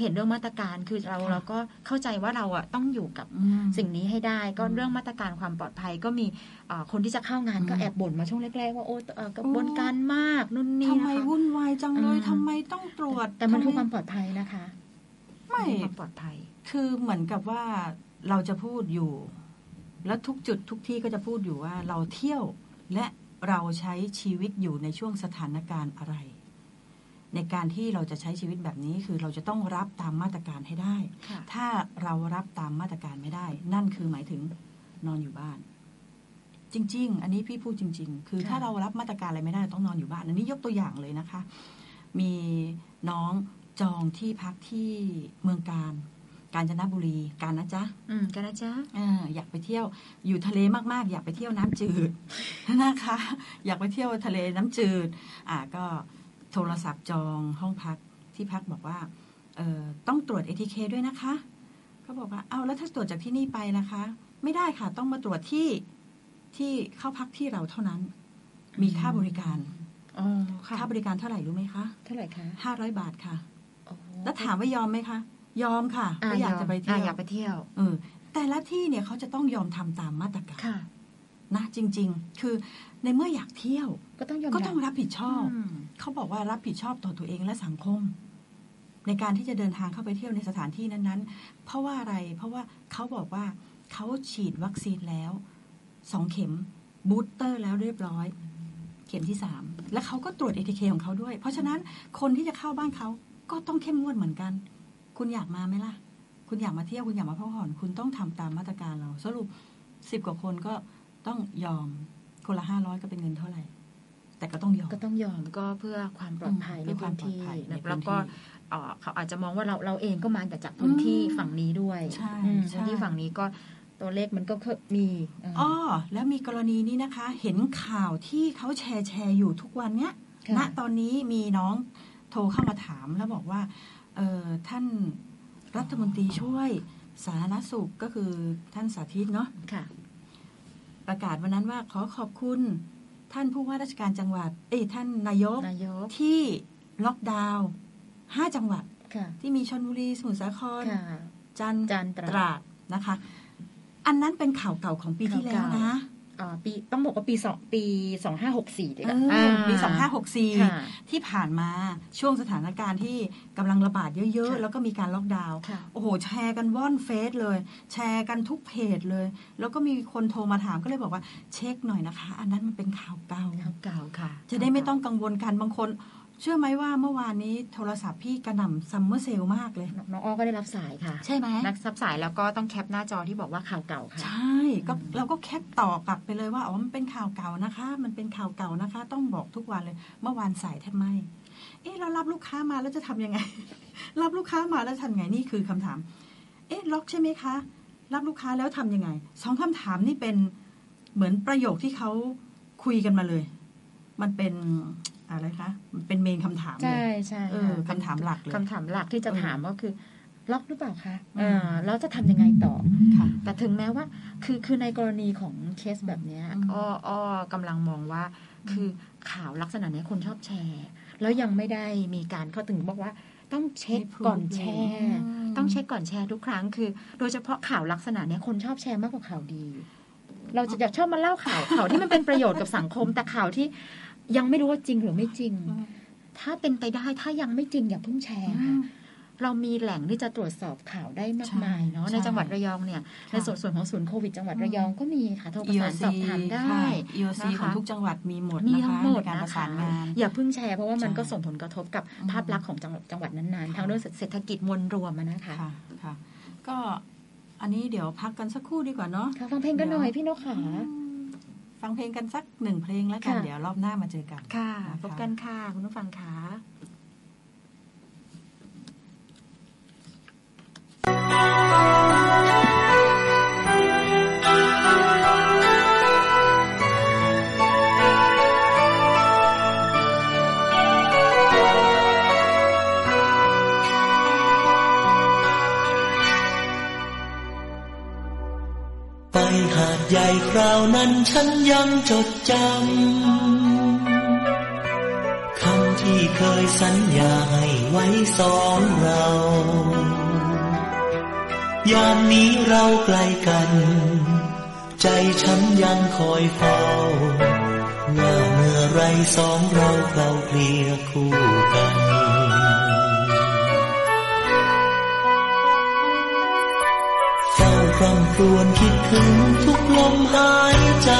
เห็นเรื่องมาตรการคือเราค่ะเราก็เข้าใจว่าเราอะต้องอยู่กับอืมสิ่งนี้ให้ได้ ก็อืมเรื่องมาตรการความปลอดภัยก็มีเอ่อคนที่จะเข้างานก็อืมแอบบ่นมาช่วงแรกๆ ว่าโอ้เอ่อกระบวนการมากนู่นนี่ทำไมนะคะวุ่นวายจังเลยอืมทำไมต้องตรวจ แต่มันคือทำไความปลอดภัยนะคะ ไม่นคือความปลอดภัย คือเหมือนกับว่าเราจะพูดอยู่ แล้วทุกจุดทุกที่ก็จะพูดอยู่ว่าเราเที่ยวและเราใช้ชีวิตอยู่ในช่วงสถานการณ์อะไร ในการที่เราจะใช้ชีวิตแบบนี้คือเราจะต้องรับตามมาตรการให้ได้ค่ะถ้าเรารับตามมาตรการไม่ได้ นั่นคือหมายถึงนอนอยู่บ้าน จริง ๆ อันนี้พี่พูดจริง ๆ คือค่ะถ้าเรารับมาตรการอะไรไม่ได้เราต้องนอนอยู่บ้าน อันนี้ยกตัวอย่างเลยนะคะ มีน้องจองที่พักที่เมืองการ กาญจนบุรีการนะจ๊ะอืมกันนะจ๊ะอ่าอยากไปเที่ยวอยู่ทะเลมากๆ อยากไปเที่ยวน้ำจืดนะคะ อยากไปเที่ยวทะเลน้ำจืด อ่าก็โทรศัพท์จองห้องพักที่พักบอกว่าเอ่อต้องตรวจ ATK ด้วยนะคะเขาบอกว่าเอาแล้วถ้าตรวจจากที่นี่ไปนะคะ ไม่ได้ค่ะ ต้องมาตรวจที่ที่เข้าพักที่เราเท่านั้น มีค่าบริการอ๋อค่ะค่าบริการเท่าไหร่รู้ไหมคะ เท่าไหร่คะห้าร้อยบาทค่ะโอ้แล้วถามว่ายอมไหมคะ ยอมค่ะก็อยากจะไปเที่ยวอยากไปเที่ยวเออแต่ละที่เนี่ยเขาจะต้องยอมทำตามมาตรการค่ะนะจริง ๆ คือในเมื่ออยากเที่ยว ก็ต้องยอมก็ต้องรับผิดชอบมเขาบอกว่ารับผิดชอบต่อตัวเองและสังคม ในการที่จะเดินทางเข้าไปเที่ยวในสถานที่นั้นๆ เพราะว่าอะไร เพราะว่าเขาบอกว่าเขาฉีดวัคซีนแล้วสองเข็ม booster แล้วเรียบร้อย เข็มที่สามและเขาก็ตรวจ ATK ของเขาด้วย เพราะฉะนั้นคนที่จะเข้าบ้านเขาก็ต้องเข้มงวดเหมือนกัน คุณอยากมาไหมล่ะ คุณอยากมาเที่ยวคุณอยากมาพักผ่อน คุณต้องทำตามมาตรการเรา สรุปสิบกว่าคนก็ต้องยอมคนละห้าร้อยก็เป็นเงินเท่าไหร่ แต่ก็ต้องยอมก็ต้องยอมก็เพื่อความปลอดภัยอืมในเพื่อความพื้นที่ปลอดภัยในนะพื้นที่แล้วก็เอ่อเขาอาจจะมองว่าเราเราเองก็มาแต่จากพื้นที่อืมฝั่งนี้ด้วยใช่อืมใช่พื้นที่ฝั่งนี้ก็ตัวเลขมันก็เคยมีอ่าอ้อแล้วมีกรณีนี้นะคะ เห็นข่าวที่เขาแชร์แชร์อยู่ทุกวันเนี้ยค่ะณตอนนี้มีน้องโทรเข้ามาถามแล้วบอกว่าเออ ท่านรัฐมนตรีช่วยสาธารณสุขก็คือท่านสาธิตเนาะค่ะประกาศวันนั้นว่าขอขอบคุณ ท่านผู้ว่าราชการจังหวัด เอ้ยท่านนายกนายกที่ล็อกดาวน์ห้าจังหวัดค่ะที่มีชนบุรีสมุทรสาครค่ะจันทร์จันทร์ตราดตราดนะคะ อันนั้นเป็นข่าวเก่าของปีที่แล้วนะ ปีต้องบอกว่าปีสองปีสองห้าหกสี่ดีกว่าปีสองห้าหกสี่ที่ผ่านมาช่วงสถานการณ์ที่กำลังระบาดเยอะ ๆ แล้วก็มีการล็อกดาวน์โอ้โห แชร์กันว่อนเฟซเลย แชร์กันทุกเพจเลย แล้วก็มีคนโทรมาถามก็เลยบอกว่าเช็คหน่อยนะคะ อันนั้นมันเป็นข่าวเก่าข่าวเก่าค่ะ จะได้ไม่ต้องกังวลกันบางคน เชื่อไหมว่าเมื่อวานนี้โทรศัพท์พี่กระหน่ำ summer sale มากเลย น้องอ้อก็ได้รับสายค่ะ ใช่ไหมรับสายแล้วก็ต้อง cap หน้าจอที่บอกว่าข่าวเก่าค่ะ ใช่ก็เราก็ cap ต่อกลับไปเลยว่าอ๋อมันเป็นข่าวเก่านะคะ มันเป็นข่าวเก่านะคะ ต้องบอกทุกวันเลย เมื่อวานสายแทบไม่ เอ๊ะเรารับลูกค้ามาแล้วจะทำยังไง รับลูกค้ามาแล้วทำไงนี่คือคำถาม เอ๊ะล็อกใช่ไหมคะ รับลูกค้าแล้วทํำยังไงสองคำถามนี่เป็นเหมือนประโยคที่เขาคุยกันมาเลย มันเป็น อะไรคะเป็นเมนคำถามใช่ใช่คำถามหลักเลยคำถามหลักที่จะถามก็คือ ล็อกหรือเปล่าคะแล้วจะทำยังไงต่อแต่ถึงแม้ว่า คือคือในกรณีของเคสแบบเนี้ยอ้ออ้อกำลังมองว่า คือข่าวลักษณะนี้คนชอบแชร์ แล้วยังไม่ได้มีการเขาถึงบอกว่าต้องเช็คก่อนแชร์ ต้องเช็คก่อนแชร์ทุกครั้งคือ โดยเฉพาะข่าวลักษณะนี้คนชอบแชร์มากกว่าข่าวดี เราจะอยากชอบมาเล่าข่าวข่าวที่มันเป็นประโยชน์กับสังคมแต่ข่าวที่ ยังไม่รู้ว่าจริงหรือไม่จริง ถ้าเป็นไปได้ถ้ายังไม่จริงอย่าเพิ่งแชร์ค่ะเรามีแหล่งที่จะตรวจสอบข่าวได้มากมายเนาะในจังหวัดระยองเนี่ยในส่วนส่วนของศูนย์โควิดจังหวัดระยองก็มีค่ะโทรประสานสอบถามได้นะคะของทุกจังหวัดมีหมดมีทั้งหมดการประสานงานอย่าเพิ่งแชร์เพราะว่ามันก็ส่งผลกระทบกับภาพลักษณ์ของจังหวัดจังหวัดนั้นๆทั้งเรื่องเศรษฐกิจมวลรวมนะคะค่ะก็อันนี้เดี๋ยวพักกันสักครู่ดีกว่าเนาะฟังเพลงกันหน่อยพี่นกขา ฟังเพลงกันสักหนึ่งเพลงแล้วกันเดี๋ยวรอบหน้ามาเจอกันค่ะ พบกันค่ะ คุณผู้ฟังค่ะ ใหญ่คราวนั้นฉันยังจดจำ คำที่เคยสัญญาให้ไว้สองเรา ยามนี้เราไกลกัน ใจฉันยังคอยเฝ้าว่าเมื่อไรสองเราเราเปลี่ยคู่กัน รวญคิดถึงทุกลมหายใจ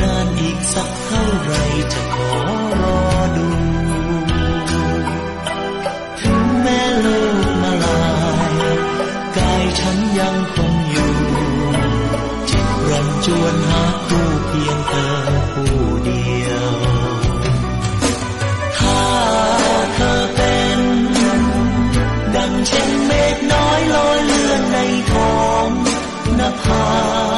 นานอีกสักเท่าไรจะขอรอดู ถึงแม้โลกมาลาย กายฉันยังคงอยู่ จิตรันจวนหาคู่เพียงเธอ น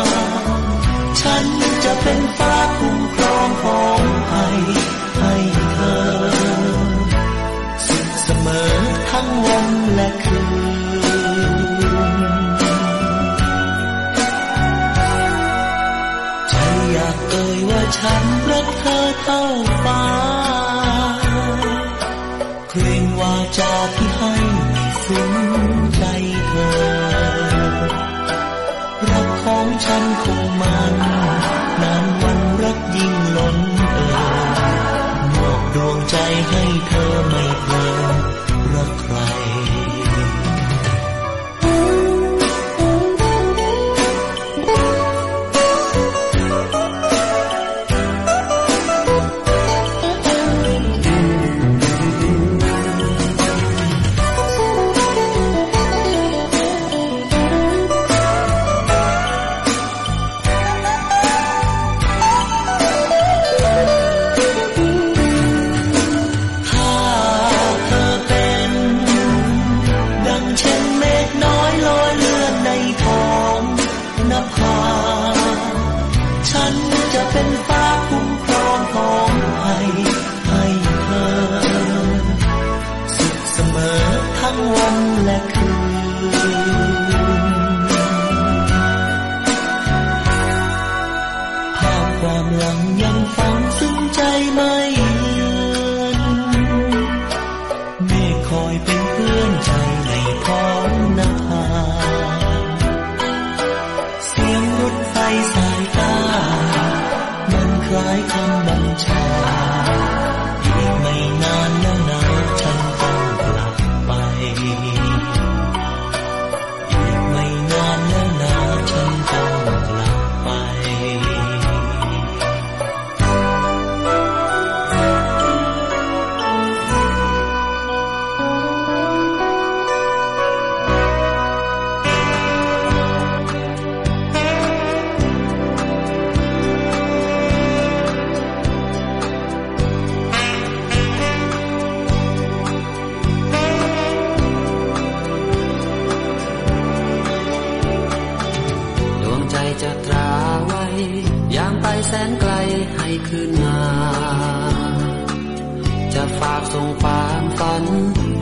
จะฝากส่งความฝัน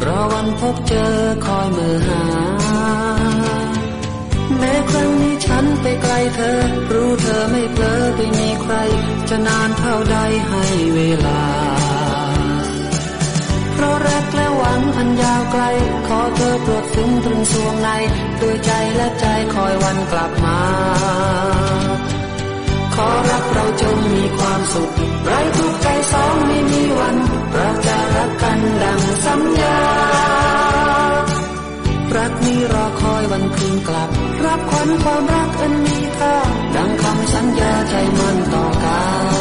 รอวันพบเจอคอยมือหา แม้ครั้งนี้ฉันไปไกลเธอ รู้เธอไม่เพลอไปมีใคร จะนานเท่าใดให้เวลา เพราะรักและหวังอันยาวไกล ขอเธอโปรดซึ้งตรึงสวงในด้วยใจและใจคอยวันกลับมา ขอรักเราจงมีความสุขไร้ทุกข์ใจสองไม่มีวัน เราจะรักกันดังสัญญา รักนี้รอคอยวันคืนกลับ รับขวัญความรักอันมีค่าดังคำสัญญาใจมันต่อกัน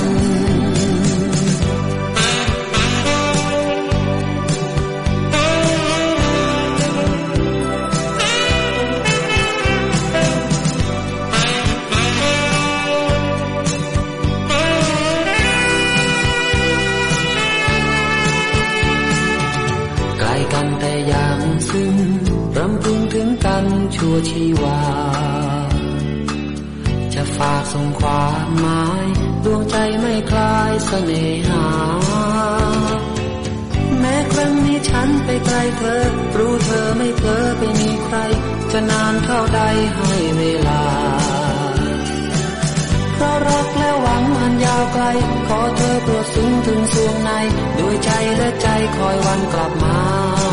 กัวชีวา จะฝากส่งความหมาย ดวงใจไม่คลายเสน่หา แม้ครั้งนี้ฉันไปไกลเธอ รู้เธอไม่เพลอไปมีใคร จะนานเท่าใดให้เวลาเพราะรักและหวังอันยาวไกล ขอเธอโปรดซึ้งถึงสวงในด้วยใจและใจคอยวันกลับมา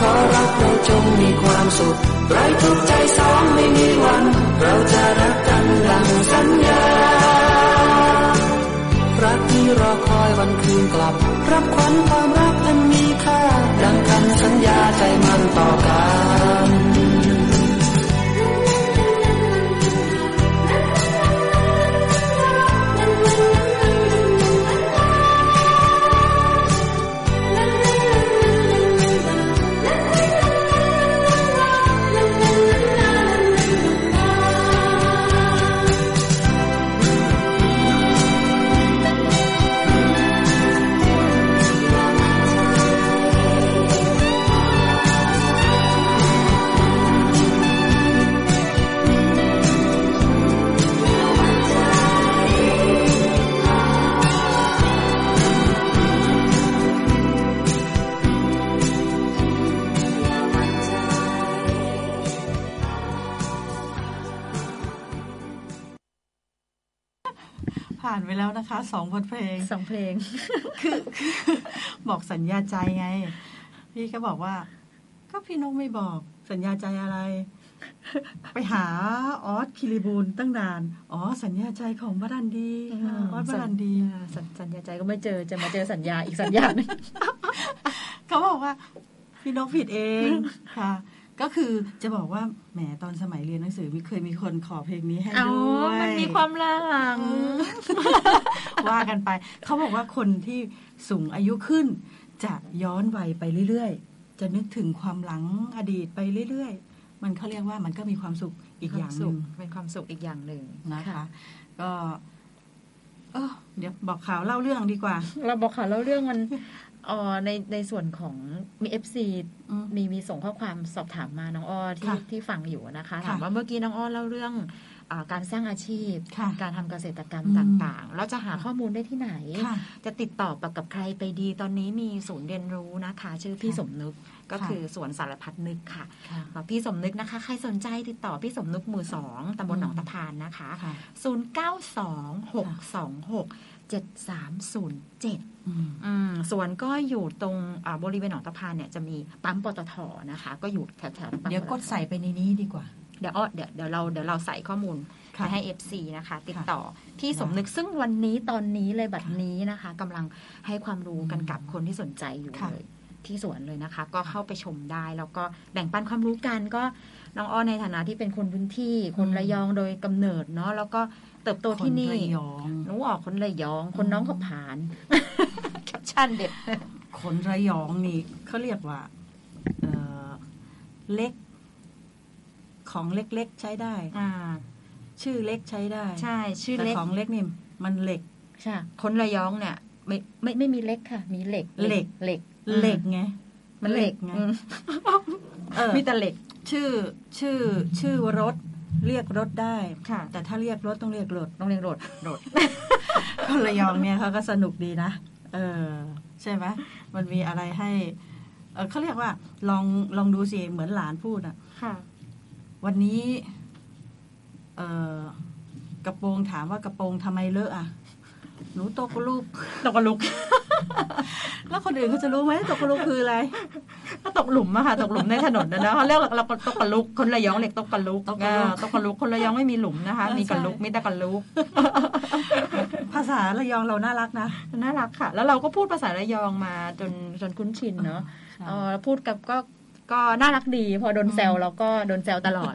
ขอรักเราจงมีความสุขไร้ทุกใจสองไม่มีวัน เราจะรักกันดังสัญญา รักที่รอคอยวันคืนกลับ รับขวัญความรัก บอกสัญญาใจไง พี่ก็บอกว่า ก็พี่นกไม่บอกสัญญาใจอะไร ไปหาออสคิริบูลตั้งนาน อ๋อ สัญญาใจของบรันดีค่ะออสบรันดีสัญสัญญาใจก็ไม่เจอจะมาเจอสัญญาอีกสัญญาหนึงเขาบอกว่า พี่นกผิดเองค่ะก็คือจะบอกว่าแหมตอนสมัยเรียนหนังสือมีเคยมีคนขอเพลงนี้ให้อ๋อด้วยมันมีความหลัง ว่ากันไป เขาบอกว่าคนที่สูงอายุขึ้น จะย้อนวัยไปเรื่อยๆ จะนึกถึงความหลังอดีตไปเรื่อยๆ มันเขาเรียกว่ามันก็มีความสุขอีกอย่างหนึ่งเป็นความสุขอีกอย่างหนึ่งนะคะ ก็เออเดี๋ยวบอกข่าวเล่าเรื่องดีกว่า เราบอกค่ะแล้วเรื่องมันเออในในส่วนของมีเอฟซีอืมมีมีส่งข้อความสอบถามมาน้องอ้อที่ค่ะที่ฟังอยู่นะคะค่ะถามว่าเมื่อกี้น้องอ้อเล่าเรื่องอา การสร้างอาชีพค่ะการทำเกษตรกรรมอืมต่างๆแล้วจะหาข้อมูลได้ที่ไหนค่ะจะติดต่อกับกับใครไปดี ตอนนี้มีศูนย์เรียนรู้นะคะ ชื่อพี่ค่ะสมนึกก็ค่ะคือสวนสารพัดนึกค่ะค่ะบอกพี่สมนึกนะคะ ใครสนใจติดต่อพี่สมนึกหมู่สองตำบลหนองตะพานนะคะค่ะ0 9 2 6 2 6 7 3 0 7อืมอืมสวนก็อยู่ตรงอ่าบริเวณหนองตะพานเนี่ยจะมีปั๊มปตทนะคะ ก็อยู่แถวๆปั๊มเดี๋ยวกดใส่ไปในนี้ดีกว่า เดี๋ยวอ้อเดี๋ยวเดี๋ยวเราเดี๋ยวเราใส่ข้อมูลค่ะไปให้ FC นะคะ ติดต่อพี่สมนึกซึ่งวันนี้ตอนนี้เลยบัดนี้นะคะกำลังให้ความรู้กันกับคนที่สนใจอยู่ค่ะเลยที่สวนเลยนะคะ ก็เข้าไปชมได้แล้วก็แบ่งปันความรู้กันก็น้องอ้อในฐานะที่เป็นคนพื้นที่คนระยองโดยกำเนิดเนาะแล้วก็เติบโตที่นี่คนระยองหนูออกคนระยอง คนน้องก็ผานแคปชั่นเด็ดคนระยองนี่เขาเรียกว่าเอ่อเล็ก ของเล็กๆใช้ได้อ่าชื่อเล็กใช้ได้ ใช่ ชื่อแต่เล็กของเล็กนี่มันเหล็กใช่คนระยองเนี่ยไม่ไม่ไม่มีเล็กค่ะ มีเหล็กเหล็กเหล็กเหล็กไงมันเหล็กไงอืมเออมีแต่เหล็ก ชื่อชื่อชื่อรถเรียกรถได้ค่ะ แต่ถ้าเรียกรถต้องเรียกรถต้องเรียกรถรถคนระยองเนี่ยเขาก็สนุกดีนะเออ ใช่ไหมมันมีอะไรให้ เออเขาเรียกว่า ลองลองดูสิเหมือนหลานพูดอะค่ะ วันนี้เออกระโปรงถามว่ากระโปรงทำไมเลอะอะหนูตกกระลุกตกกระลุก แล้วคนอื่นเขาจะรู้ไหมตกกระลุกคืออะไรก็ตกหลุมอะค่ะ ตกหลุมในถนนนะนะเขาเรียกเราตกกระลุกคนระยองเรียกตกกระลุกตกกระลุกอ่าตกกระลุกคนระยองไม่มีหลุมนะคะเออมีกระลุกใช่มีแต่กระลุก ภาษาระยองเราน่ารักนะน่ารักค่ะ แล้วเราก็พูดภาษาระยองมาจนจนคุ้นชินเนาะใช่เออพูดกับก็ ก็น่ารักดี พอโดนแซวเราก็โดนแซวตลอด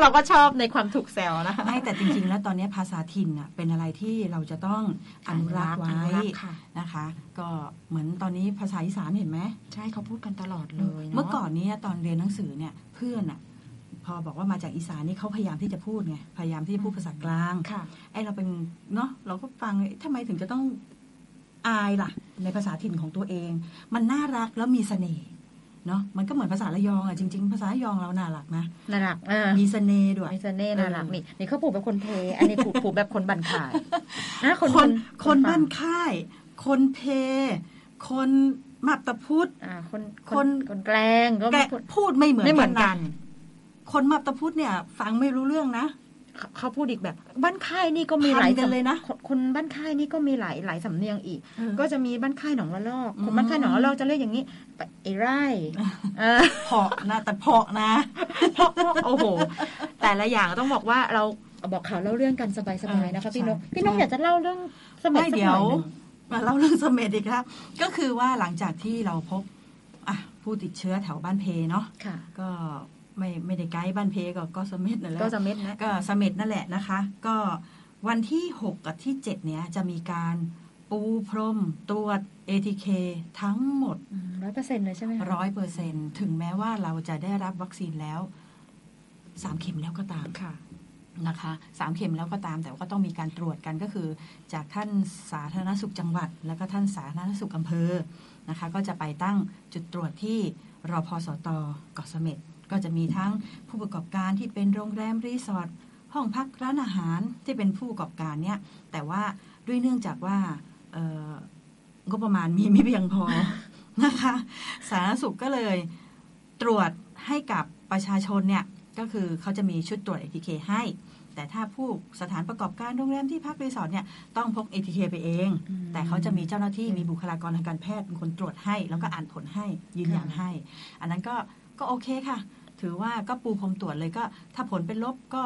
เราก็ชอบในความถูกแซวนะคะไม่แต่จริง ๆ แล้วตอนนี้ภาษาถิ่นอะเป็นอะไรที่เราจะต้องอนุรักษ์ไว้อนุรักษ์ค่ะนะคะ ก็เหมือนตอนนี้ภาษาอีสานเห็นไหมใช่เขาพูดกันตลอดเลยาะเมื่อก่อนเนี้ตอนเรียนหนังสือเนี่ยเพื่อนอะพอบอกว่ามาจากอีสานนี่เขาพยายามที่จะพูดไงพยายามที่จะพูดภาษากลางค่ะไอ้เราเป็นเนาะเราก็ฟังเอ๊ะทำไมถึงจะต้องอายล่ะ ในภาษาถิ่นของตัวเอง มันน่ารักแล้วมีเสน่ห์ เนาะมันก็เหมือนภาษาระยองอะจริง ๆ ภาษาระยองเราน่ารักนะน่ารักอ่ามีเสน่ห์ด้วยไอเซเน่น่ารักนี่นี่เขาปลูกแบบคนเพอันนี้ปลูกปลูกแบบคนบันขายนะคนคนคนบ้านฟังค่าย คนเพ คนมาบตะพุธอ่าคนคนคนแกลงก็แกไม่พูดพูดไม่เหมือนไม่เหมือนกัะนคนมาบตะพุธเนี่ย ฟังไม่รู้เรื่องนะเขาเขาพูดอีกแบบ บ้านค่ายนี่ก็มีหลายพันกันเลยนะคคนบ้านค่ายนี่ก็มีหลายหลายสำเนียงอีกเออก็จะมีบ้านค่ายหนองละลอกคอืนมบ้านค่ายหนองละลอกจะเรียกอย่างนี้ ไปไอ้ไร่เออเพาะนะแต่เพาะนะโอ้โห แต่ละอย่างต้องบอกว่าเราบอกข่าวเล่าเรื่องกันสบายๆนะคะพี่นกใช่พี่นกใช่อยากจะเล่าเรื่องสมัยไม่สักเดี๋หยน่วอยหนึ่งมาเล่าเรื่องเสม็ดอีกครับก็คือว่าหลังจากที่เราพบอะผู้ติดเชื้อแถวบ้านเพเนาะค่ะก็ไม่ไม่ได้ไกลบ้านเพก็ก็เสม็ดนั่นแหละก็จะเม็ดนะก็เสม็ดนั่นแหละนะคะ ก็วันที่ 6 กับที่ 7 เนี้ยจะมีการปูพรมตรวจ ATK ทั้งหมดร้อยเปอร์เซ็นต์เลยใช่ไหมคะร้อยเปอร์เซ็นถึงแม้ว่าเราจะได้รับวัคซีนแล้วสามเข็มแล้วก็ตามค่ะนะคะสามเข็มแล้วก็ตามแต่ก็ต้องมีการตรวจกันก็คือ จากท่านสาธารณสุขจังหวัด แล้วก็ท่านสาธารณสุขอำเภอนะคะ ก็จะไปตั้งจุดตรวจที่รอพอสตเกาะเสม็ดก็จะมีทั้งผู้ประกอบการที่เป็นโรงแรมรีสอร์ทห้องพักร้านอาหารที่เป็นผู้ประกอบการเนี่ยแต่ว่าด้วยเนื่องจากว่าเอ่อ งบประมาณมีไม่เพียงพอนะคะ สาธารณสุขก็เลยตรวจให้กับประชาชนเนี่ยก็คือเขาจะมีชุดตรวจ ATK ให้ แต่ถ้าผู้สถานประกอบการโรงแรมที่พักรีสอร์ทเนี่ยต้องพก ATK ไปเองอืมแต่เขาจะมีเจ้าหน้าที่มีบุคลากรทางการแพทย์เป็นคนตรวจให้ แล้วก็อ่านผลให้ยืนยันค่ะให้ อันนั้นก็ก็โอเคค่ะ ถือว่าก็ปูพรมตรวจเลยก็ ถ้าผลเป็นลบก็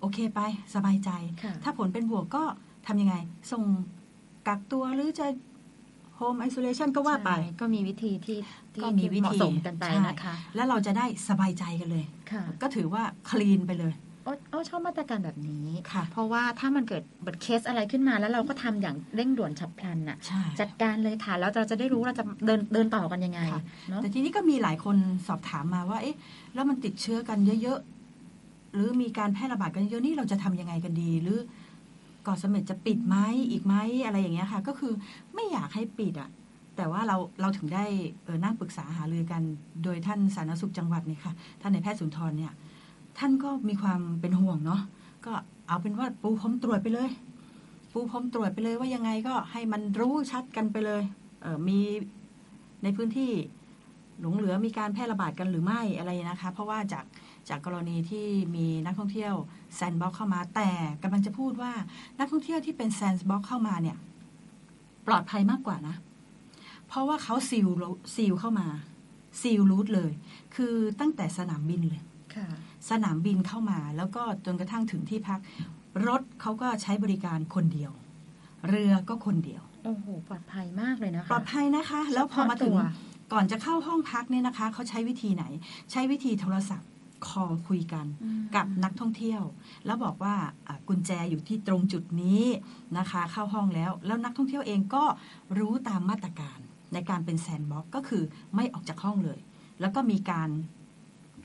โอเคไปสบายใจค่ะถ้าผลเป็นบวกก็ทำยังไงส่งกักตัวหรือจะ Home Isolation ก็ว่าไปใช่ก็มีวิธีที่ที่ก็มีวิธีเหมาะสมกันไปใช่นะคะ แล้วเราจะได้สบายใจกันเลยค่ะก็ถือว่าคลีนไปเลยโอ้โอ้ชอบมาตรการแบบนี้ค่ะเพราะว่าถ้ามันเกิดเบิดเคสอะไรขึ้นมาแล้วเราก็ทำอย่างเร่งด่วนฉับพลันน่ะใช่จัดการเลยค่ะ แล้วเราจะได้รู้เราจะเดินเดินต่อกันยังไงค่ะเนาะแต่ทีนี้ก็มีหลายคนสอบถามมาว่า เอ๊ะ แล้วมันติดเชื้อกันเยอะๆ หรือมีการแพร่ระบาดกันเยอะนี่เราจะทำยังไงกันดี หรือเกาะเสม็ดจะปิดไหมอีกไหมอะไรอย่างเงี้ยค่ะ ก็คือไม่อยากให้ปิดอะแต่ว่าเราเราถึงได้เออนั่งปรึกษาหารือกัน โดยท่านสาธารณสุขจังหวัดเนี่ยค่ะท่านนายแพทย์สุนทรเนี่ย ท่านก็มีความเป็นห่วงเนาะก็เอาเป็นว่าปูพรมตรวจไปเลย ปูพรมตรวจไปเลยว่ายังไงก็ให้มันรู้ชัดกันไปเลยเออมีในพื้นที่หลงเหลือมีการแพร่ระบาดกันหรือไม่อะไรนะคะ เพราะว่าจาก จากกรณีที่มีนักท่องเที่ยว sandbox เข้ามา แต่กำลังจะพูดว่านักท่องเที่ยวที่เป็น sandbox เข้ามาเนี่ย ปลอดภัยมากกว่านะ เพราะว่าเขา seal seal เข้ามา seal route เลย คือตั้งแต่สนามบินเลยค่ะสนามบินเข้ามาแล้วก็จนกระทั่งถึงที่พัก รถเขาก็ใช้บริการคนเดียว เรือก็คนเดียวโอ้โหปลอดภัยมากเลยนะคะปลอดภัยนะคะ แล้วพอมาถึงเฉพาะตัวก่อนจะเข้าห้องพักเนี่ยนะคะเขาใช้วิธีไหน ใช้วิธีโทรศัพท์ call คุยกันอืมกับนักท่องเที่ยว แล้วบอกว่าอะกุญแจอยู่ที่ตรงจุดนี้นะคะ เข้าห้องแล้ว แล้วนักท่องเที่ยวเองก็รู้ตามมาตรการในการเป็น sandbox ก็คือไม่ออกจากห้องเลย แล้วก็มีการ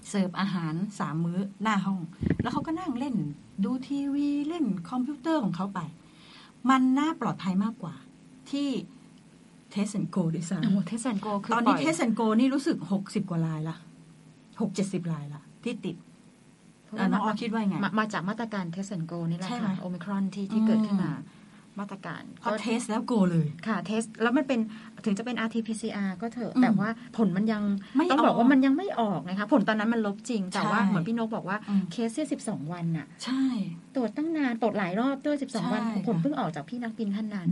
เสิร์ฟอาหารสามมื้อหน้าห้อง แล้วเขาก็นั่งเล่นดูทีวีเล่นคอมพิวเตอร์ของเขาไป มันน่าปลอดภัยมากกว่าที่เทส a นโกด้วยซ้โอ้โหเทสแอนโกคือำตอนนี้ปล่ยเทส a นโกนี่รู้สึกหกสิบกว่ารายละหกเจ็ดสิบรายละ ที่ติดเพราะเอ่อว่าน้องออคิดว่าไง มามาจากมาตรการ Test Go นี่แหละใช่ไหมค่ะโอมิครอนที่ที่อืมเกิดขึ้นมามาตรการพอ test แล้ว go เลย ค่ะ test แล้วมันเป็นถึงจะเป็น RT-PCR ก็เถอะอืมแต่ว่าผลมันยังไม่ต้องบอกออกว่ามันยังไม่ออกนะคะผลตอนนั้นมันลบจริง แต่ว่าใช่เหมือนพี่นกบอกว่าอืมเคสที่สิบสองวันน่ะ ใช่ ตรวจตั้งนานตรวจหลายรอบด้วย12วันใช่ผลค่ะเพิ่งออกจากพี่นักบินท่านนั้น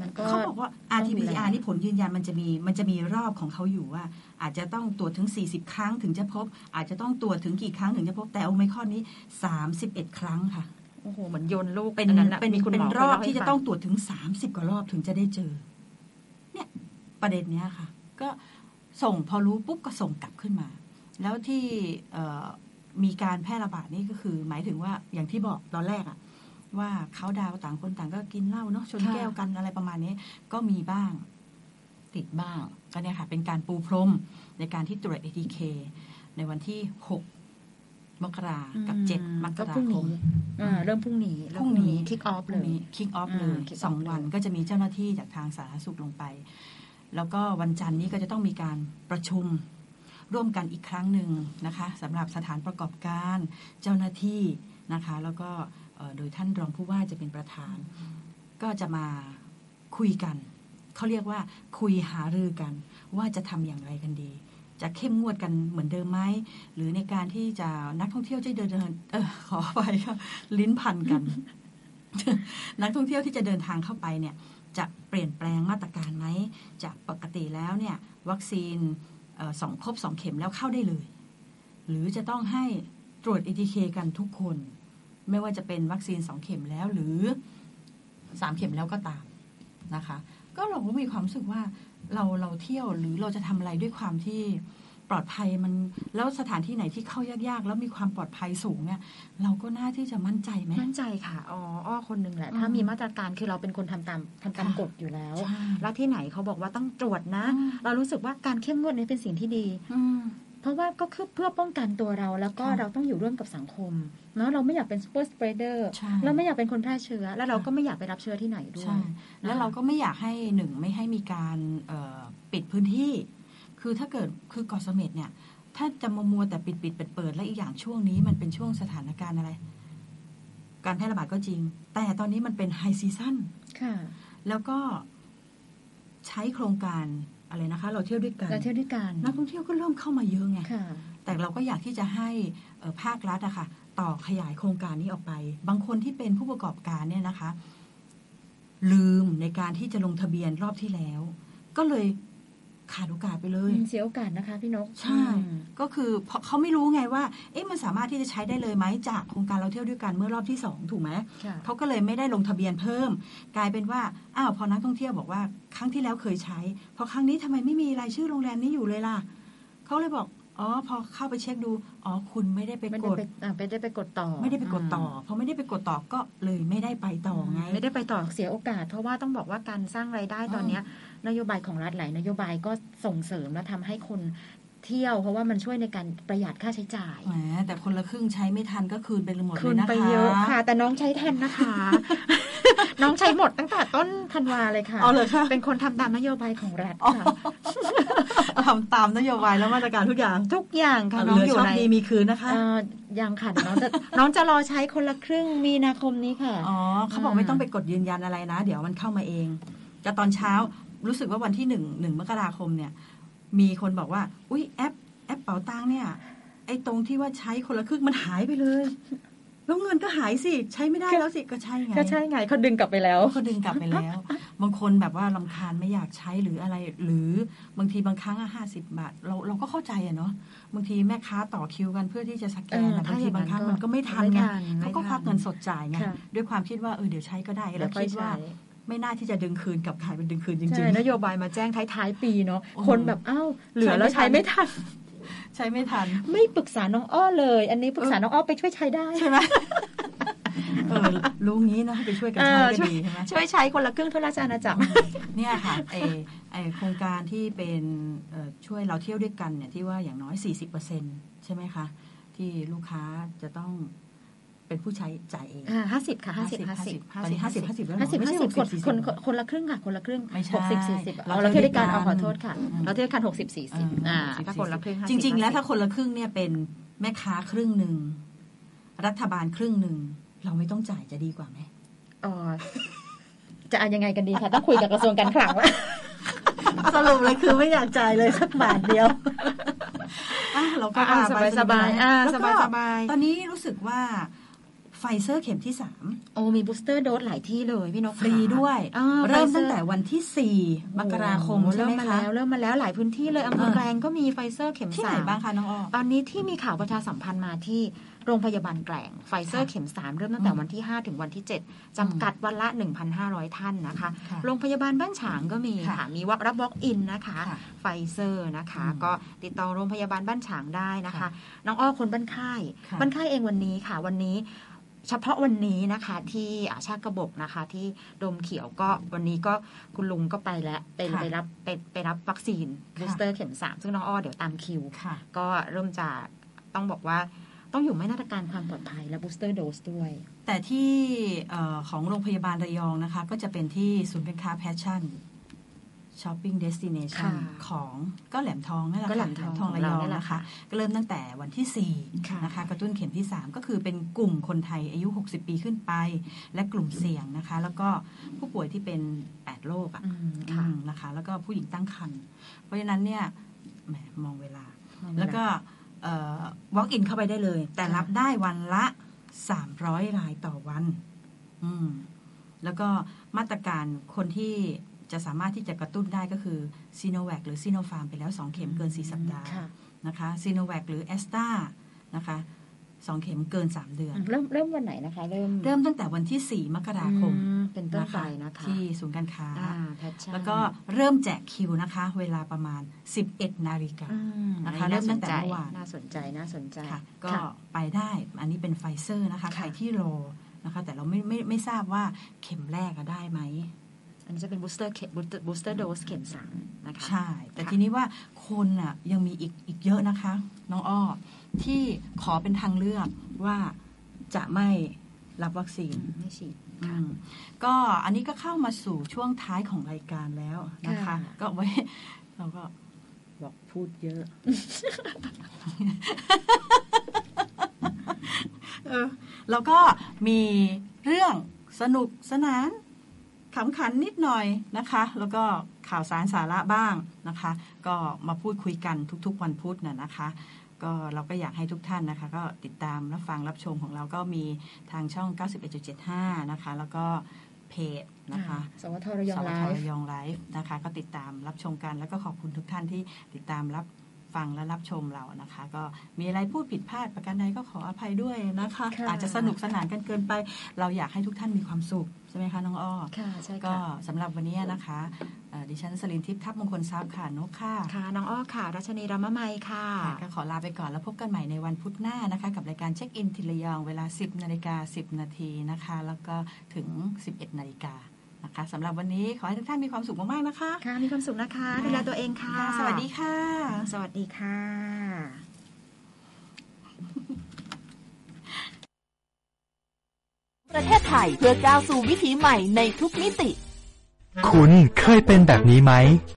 มันก็เขาบอกว่า RT-PCR นี่ผลยืนยันมันจะมีมันจะมีรอบของเขาอยู่ว่า อาจจะต้องตรวจถึง 40 ครั้งถึงจะพบ อาจจะต้องตรวจถึงกี่ครั้งถึงจะพบแต่โอไมครอนนี้ 31 ครั้งค่ะโอ้โหเหมือนโยนลูกเป็นอันนั้นน่ะเป็นมีคุณเป็หนมอรอบเคยเล่าให้ที่จะฟัต้องตรวจถึง 30 กว่ารอบถึงจะได้เจอ เนี่ยประเด็นเนี้ยค่ะ ก็ส่งพอรู้ปุ๊บก็ส่งกลับขึ้นมา แล้วที่เอ่อมีการแพร่ระบาดนี่ก็คือ หมายถึงว่าอย่างที่บอกตอนแรกอะ ว่าเขาดาวต่างคนต่างก็กินเหล้าเนาะชนแก้วกันอะไรประมาณนี้ก็มีบ้างติดบ้าง ก็เนี่ยค่ะ เป็นการปูพรมในการที่ตรวจ ATK ในวันที่ 6 มกรากับ 7 มกก็ราพรุ่งคมนี้อ่าเริ่มพรุ่งนี้พรุ่งนี้คิกออฟพเลรุ่งยนี้คิกออฟอืมเลย kick off สองวันเลยก็จะมีเจ้าหน้าที่จากทางสาธารณสุขลงไป แล้วก็วันจันทร์นี้ก็จะต้องมีการประชุมร่วมกันอีกครั้งหนึ่งนะคะสำหรับสถานประกอบการเจ้าหน้าที่นะคะ แล้วก็เอ่อ โดยท่านรองผู้ว่าจะเป็นประธาน ก็จะมาคุยกัน เขาเรียกว่าคุยหารือกัน ว่าจะทำอย่างไรกันดี จะเข้มงวดกันเหมือนเดิมไหมหรือในการที่จะนักท่องเที่ยวจะเดินเดินเออขอไปค่ะลิ้นพันกัน นักท่องเที่ยวที่จะเดินทางเข้าไปเนี่ยจะเปลี่ยนแปลงมาตรการไหมจากปกติแล้วเนี่ยวัคซีนออสองครบสองเข็มแล้วเข้าได้เลย หรือจะต้องให้ตรวจ ATK กันทุกคน ไม่ว่าจะเป็นวัคซีนสองเข็มแล้วหรือสามเข็มแล้วก็ตามนะคะ ก็เราก็มีความรู้สึกว่าเราเราเที่ยวหรือเราจะทำอะไรด้วยความที่ปลอดภัยมันแล้วสถานที่ไหนที่เข้ายากๆ แล้วมีความปลอดภัยสูงเนี่ย เราก็น่าที่จะมั่นใจไหมมั่นใจค่ะอ๋ออ้อคนหนึ่งแหละอืมถ้ามีมาตรการคือเราเป็นคนทำตามทำตามค่ะกฎอยู่แล้วใช่แล้วที่ไหนเขาบอกว่าต้องตรวจนะอืมเรารู้สึกว่าการเข้มงวดนี้เป็นสิ่งที่ดีอืม เพราะว่าก็คือเพื่อป้องกันตัวเราแล้วก็ค่ะเราต้องอยู่ร่วมกับสังคมเนาะเราไม่อยากเป็น super spreader ใช่เราไม่อยากเป็นคนแพร่เชื้อ แล้วเราค่ะก็ไม่อยากไปรับเชื้อที่ไหนด้วยใช่แล้วเราก็ไม่อยากให้หนึ่งไม่ให้มีการเอ่อปิดพื้นที่ คือถ้าเกิดคือเกาะเสม็ดเนี่ย ถ้าจะมามัวแต่ปิดปิดเปิดเปิดและอีกอย่างช่วงนี้มันเป็นช่วงสถานการณ์อะไร การแพร่ระบาดก็จริง แต่ตอนนี้มันเป็น high season ค่ะแล้วก็ใช้โครงการ อะไรนะคะ เราเที่ยวด้วยกันเราเที่ยวด้วยกันนักท่องเที่ยวก็เริ่มเข้ามาเยอะไงค่ะแต่เราก็อยากที่จะให้เอ่อภาครัฐอะค่ะ ต่อขยายโครงการนี้ออกไป บางคนที่เป็นผู้ประกอบการเนี่ยนะคะ ลืมในการที่จะลงทะเบียนรอบที่แล้ว ก็เลย ขาดโอกาสไปเลย เสียโอกาสนะคะพี่นก ใช่อืมก็คือเพราะเขาไม่รู้ไงว่า เอ๊ะมันสามารถที่จะใช้ได้เลยไหมจากโครงการเราเที่ยวด้วยกันเมื่อรอบที่สองถูกไหมค่ะเขาก็เลยไม่ได้ลงทะเบียนเพิ่ม กลายเป็นว่า อ้าวพอนักท่องเที่ยวบอกว่าครั้งที่แล้วเคยใช้ พอครั้งนี้ทำไมไม่มีรายชื่อโรงแรมนี้อยู่เลยล่ะ เขาเลยบอกอ๋อพอเข้าไปเช็คดู อ๋อคุณไม่ได้ไปไม่กได้ดไปอ่าไม่ได้ไปกดต่อ ไม่ได้ไปกดต่ออพอไม่ได้ไปกดต่อก็เลยไม่ได้ไปต่อไง ไม่ได้ไปต่อเสียโอกาส เพราะว่าต้องบอกว่าการสร้างรายได้ตอนเนี้ย นโยบายของรัฐหลายนโยบายก็ส่งเสริมและทำให้คนเที่ยวเพราะว่ามันช่วยในการประหยัดค่าใช้จ่ายแหมแต่คนละครึ่งใช้ไม่ทันก็คืนไปหมดเลคืยนนะคะไปเยอะค่ะ แต่น้องใช้ทันนะคะ น้องใช้หมดตั้งแต่ต้นธันวาเลยค่ะเอาเลยค่ะเป็นคนทำตามนโยบายของรัฐอ๋อค่ะทำตามนโยบายและมาตรการทุกอย่าง ทุกอย่างค่ะเหน้องลืออยู่ชอบในดีมีคืนนะคะเอ่อยังค่ะเดี๋ยวน้องจะน้องจะรอใช้คนละครึ่งมีนาคมนี้ค่ะอ๋อเขาบอกไม่ต้องไปกดยืนยันอะไรนะ เดี๋ยวมันเข้ามาเองจะตอนเช้า รู้สึกว่าวันที่หนึ่งหนึ่งมกราคมเนี่ย มีคนบอกว่า อุ้ยแอป แอปเป๋าตังเนี่ย ไอ้ตรงที่ว่าใช้คนละครึ่งมันหายไปเลยแล้วเงินก็หายสิ ใช้ไม่ได้แล้วสิก็ใช่ไงก็ใช่ไงเขาดึงกลับไปแล้วเขาดึงกลับไปแล้ว บางคนแบบว่าลำคาญไม่อยากใช้หรืออะไร หรือบางทีบางครั้งอะห้าสิบาท เราเราก็เข้าใจอะเนาะบางทีแม่ค้าต่อคิวกันเพื่อที่จะสแกนอะเออถ้าบางทีบางครั้งอย่างนั้นมันก็ไม่ทันไม่ไงทันเขาก็ไม่ทันควักเงินสดจ่ายไงค่ะด้วยความคิดว่าเออเดี๋ยวใช้ก็ได้แล้วคิดว่า ไม่น่าที่จะดึงคืนกลับกลายเป็นดึงคืนจริใช่งนโยบายมาแจ้งท้ายๆปีเนาะโอ้คนแบบอ้าวเหลือแล้วใช้ใช้ไม่ไม่ทัทันนๆใช้ไม่ทัน ไม่ปรึกษาน้องอ้อเลย อันนี้ปรึกษาน้องอ้อไปช่วยใช้ได้ใช่ไหมเออรู้งี้นะให้ไปช่วยกันเอใช้อก็ช่วยดีใช่ไหมช่วยใช้คนละครึ่งทั่วราชอาณาจักรเนี่ยค่ะไอไอโครงการที่เป็นเอ่อช่วยเราเที่ยวด้วยกันเนี่ยที่ว่าอย่างน้อย 40%ใช่ไหมคะ ที่ลูกค้าจะต้อง เป็นผู้ใช้จ่ายเองห้าสิบค่ะห้าสิบห้าสิบตอนนี้50 50แล้วเหรอห้าสิบไม่ห้าใช่สิบคน60คนคนคนละครึ่งค่ะ คนละครึ่งไม่ใช่หกสิบสี่สิบเราเราเที่ยวด้วยกันเที่ยวด้วยกันเอาขอโทษค่ะอืมเราเที่ยวด้วยกันหกสิบสี่สิบอ่า60ถ้าคนละครึ่งจริง ๆ แล้ว50ถ้าคนละครึ่งเนี่ยเป็นแม่ค้าครึ่งหนึ่งรัฐบาลครึ่งหนึ่งเราไม่ต้องจ่ายจะดีกว่าไหมอ๋อจะเอายังไงกันดีคะต้องคุยกับกระทรวงการคลังแล้วสรุปเลยคือไม่อยากจ่ายเลยสักบาทเดียวเราก็อ่าว่ไปสบายๆอ่าแล้วก็สบายๆตอนนี้รู้สึกว่า ไฟเซอร์เข็มที่สามโอ้มีบูสเตอร์โดสหลายที่เลยพี่นกฟรีด้วยอ่าเริ่มไฟซอตั้งแต่วันที่สี่มกราคมโอ้ใช่เริ่มมาแล้วไหมคะเริ่มมาแล้วหลายพื้นที่เลยอำเภอเออแกลงก็มีไฟเซอร์เข็มที่ไหนสามบ้างคะน้องอ้อตอนนี้ที่มีข่าวประชาสัมพันธ์มาที่โรงพยาบาลแกลงไฟเซอร์ค่ะเข็มสามเริ่มตั้งแต่อืมวันที่ 5 ถึงวันที่ 7จำกัดวันละ 1,500 ท่านนะคะค่ะโรงพยาบาลบ้านฉางก็มีค่ะค่ะมีวักรับ walk in นะคะค่ะไฟเซอร์นะคะอืมก็ติดต่อโรงพยาบาลบ้านฉางได้นะคะค่ะน้องอ้อคนบ้านค่ายค่ะบ้านค่ายเองวันนี้ค่ะ วันนี้ เฉพาะวันนี้นะคะที่อาชาติกระบอกนะคะที่โดมเขียวก็วันนี้ก็คุณลุงก็ไปแล้วไปค่ะไปรับไปไปรับวัคซีนค่ะ booster เข็มสามซึ่งน้องอ้อเดี๋ยวตามคิวค่ะก็เริ่มจะต้องบอกว่าต้องอยู่ในมาตรการความปลอดภัยและ booster dose ด้วย แต่ที่เออของโรงพยาบาลระยองนะคะ ก็จะเป็นที่ศูนย์การค้าแพชชั่น ช้อปปิ้งเดสติเนชันค่ะของก็แหลมทองนั่นแหละก็ค่ะแหลมทองทองระยองของเราเนี่ยแหละนะคะค่ะก็เริ่มตั้งแต่วันที่สี่ค่ะนะคะ กระตุ้นเข็มที่ 3 ก็คือเป็นกลุ่มคนไทยอายุ 60 ปีขึ้นไป และกลุ่มเสี่ยงนะคะ แล้วก็ผู้ป่วยที่เป็น 8 โรคอะอืมค่ะอืมนะคะ แล้วก็ผู้หญิงตั้งครรภ์เพราะฉะนั้นเนี่ยแหมมองเวลา แล้วก็เอ่อ walk in เข้าไปได้เลย แต่รับได้วันละ 300รายต่อวันอืมแล้วก็มาตรการคนที่ จะสามารถที่จะกระตุ้นได้ก็คือซีโนแวคหรือซีโนฟาร์มไปแล้ว 2 เข็มเกิน 4 สัปดาห์ค่ะนะคะซีโนแวคหรือแอสตรานะคะสองเข็มเกิน3เดือน เริ่มเริ่มวันไหนนะคะ เริ่มเริ่มตั้งแต่วันที่4มกราคมอืมเป็นต้นไปนะคะที่ศูนย์การค้าอ่าแพชชั่นแล้วก็เริ่มแจกคิวนะคะ เวลาประมาณ11นาฬิกาอืมนะคะอัเริ่มตั้งแต่เมื่อวานน่าสนใจน่าสนใจค่ะก็ค่ะไปได้อันนี้เป็นไฟเซอร์นะคะใครที่รอนะคะ แต่เราไม่ไม่ไม่ทราบว่าเข็มแรกอะได้ไหมอั นนี้จะเป็น booster เข็ม booster dose เข็มสามนะคะใช่ แต่ค่ะทีนี้ว่าคนอะยังมีอีกอีกเยอะนะคะ น้องอ้อ ที่ขอเป็นทางเลือกว่าจะไม่รับวัคซีนไม่ฉีดอืมก็อันนี้ก็เข้ามาสู่ช่วงท้ายของรายการแล้วนะคะค่ะก็ไว้เราก็บอกพูดเยอะเออแล้วก็มีเรื่องสนุกสนาน ขำขันนิดหน่อยนะคะ แล้วก็ข่าวสารสาระบ้างนะคะ ก็มาพูดคุยกันทุกๆ วันพุธน่ะนะคะ ก็เราก็อยากให้ทุกท่านนะคะ ก็ติดตามรับฟังรับชมของเราก็มีทางช่อง 91.75 นะคะ แล้วก็เพจนะคะสวทระยองไลสวทฟ์ระยองไลฟ์นะคะ ก็ติดตามรับชมกันแล้วก็ขอบคุณทุกท่านที่ติดตามรับ ฟังและรับชมเรานะคะ ก็มีอะไรพูดผิดพลาดประการใดก็ขออภัยด้วยนะคะค่ะอาจจะสนุกสนานกันเกินไป เราอยากให้ทุกท่านมีความสุขใช่ไหมคะน้องอ้อค่ะใช่ก็ค่ะสำหรับวันนี้นะคะเอ่อดิฉันสลินทิพย์ทัพมงคลทรัพย์ค่ะนกค่ะค่ะ น้องอ้อค่ะ รัชนีรามะไมยค่ะค่ะก็ขอลาไปก่อนแล้วพบกันใหม่ในวันพุธหน้านะคะ กับรายการเช็คอินทิระยองเวลา 10นาฬิกา10 นาทีนะคะ แล้วก็ถึง 11นาฬิกา นะคะสำหรับวันนี้ขอให้ทุกท่านมีความสุขมากๆนะคะ ค่ะ มีความสุขนะคะดูแลตัวเองค่ะค่ะ สวัสดีค่ะ สวัสดีค่ะ ประเทศไทยเพื่อก้าวสู่วิถีใหม่ในทุกมิติ คุณเคยเป็นแบบนี้ไหม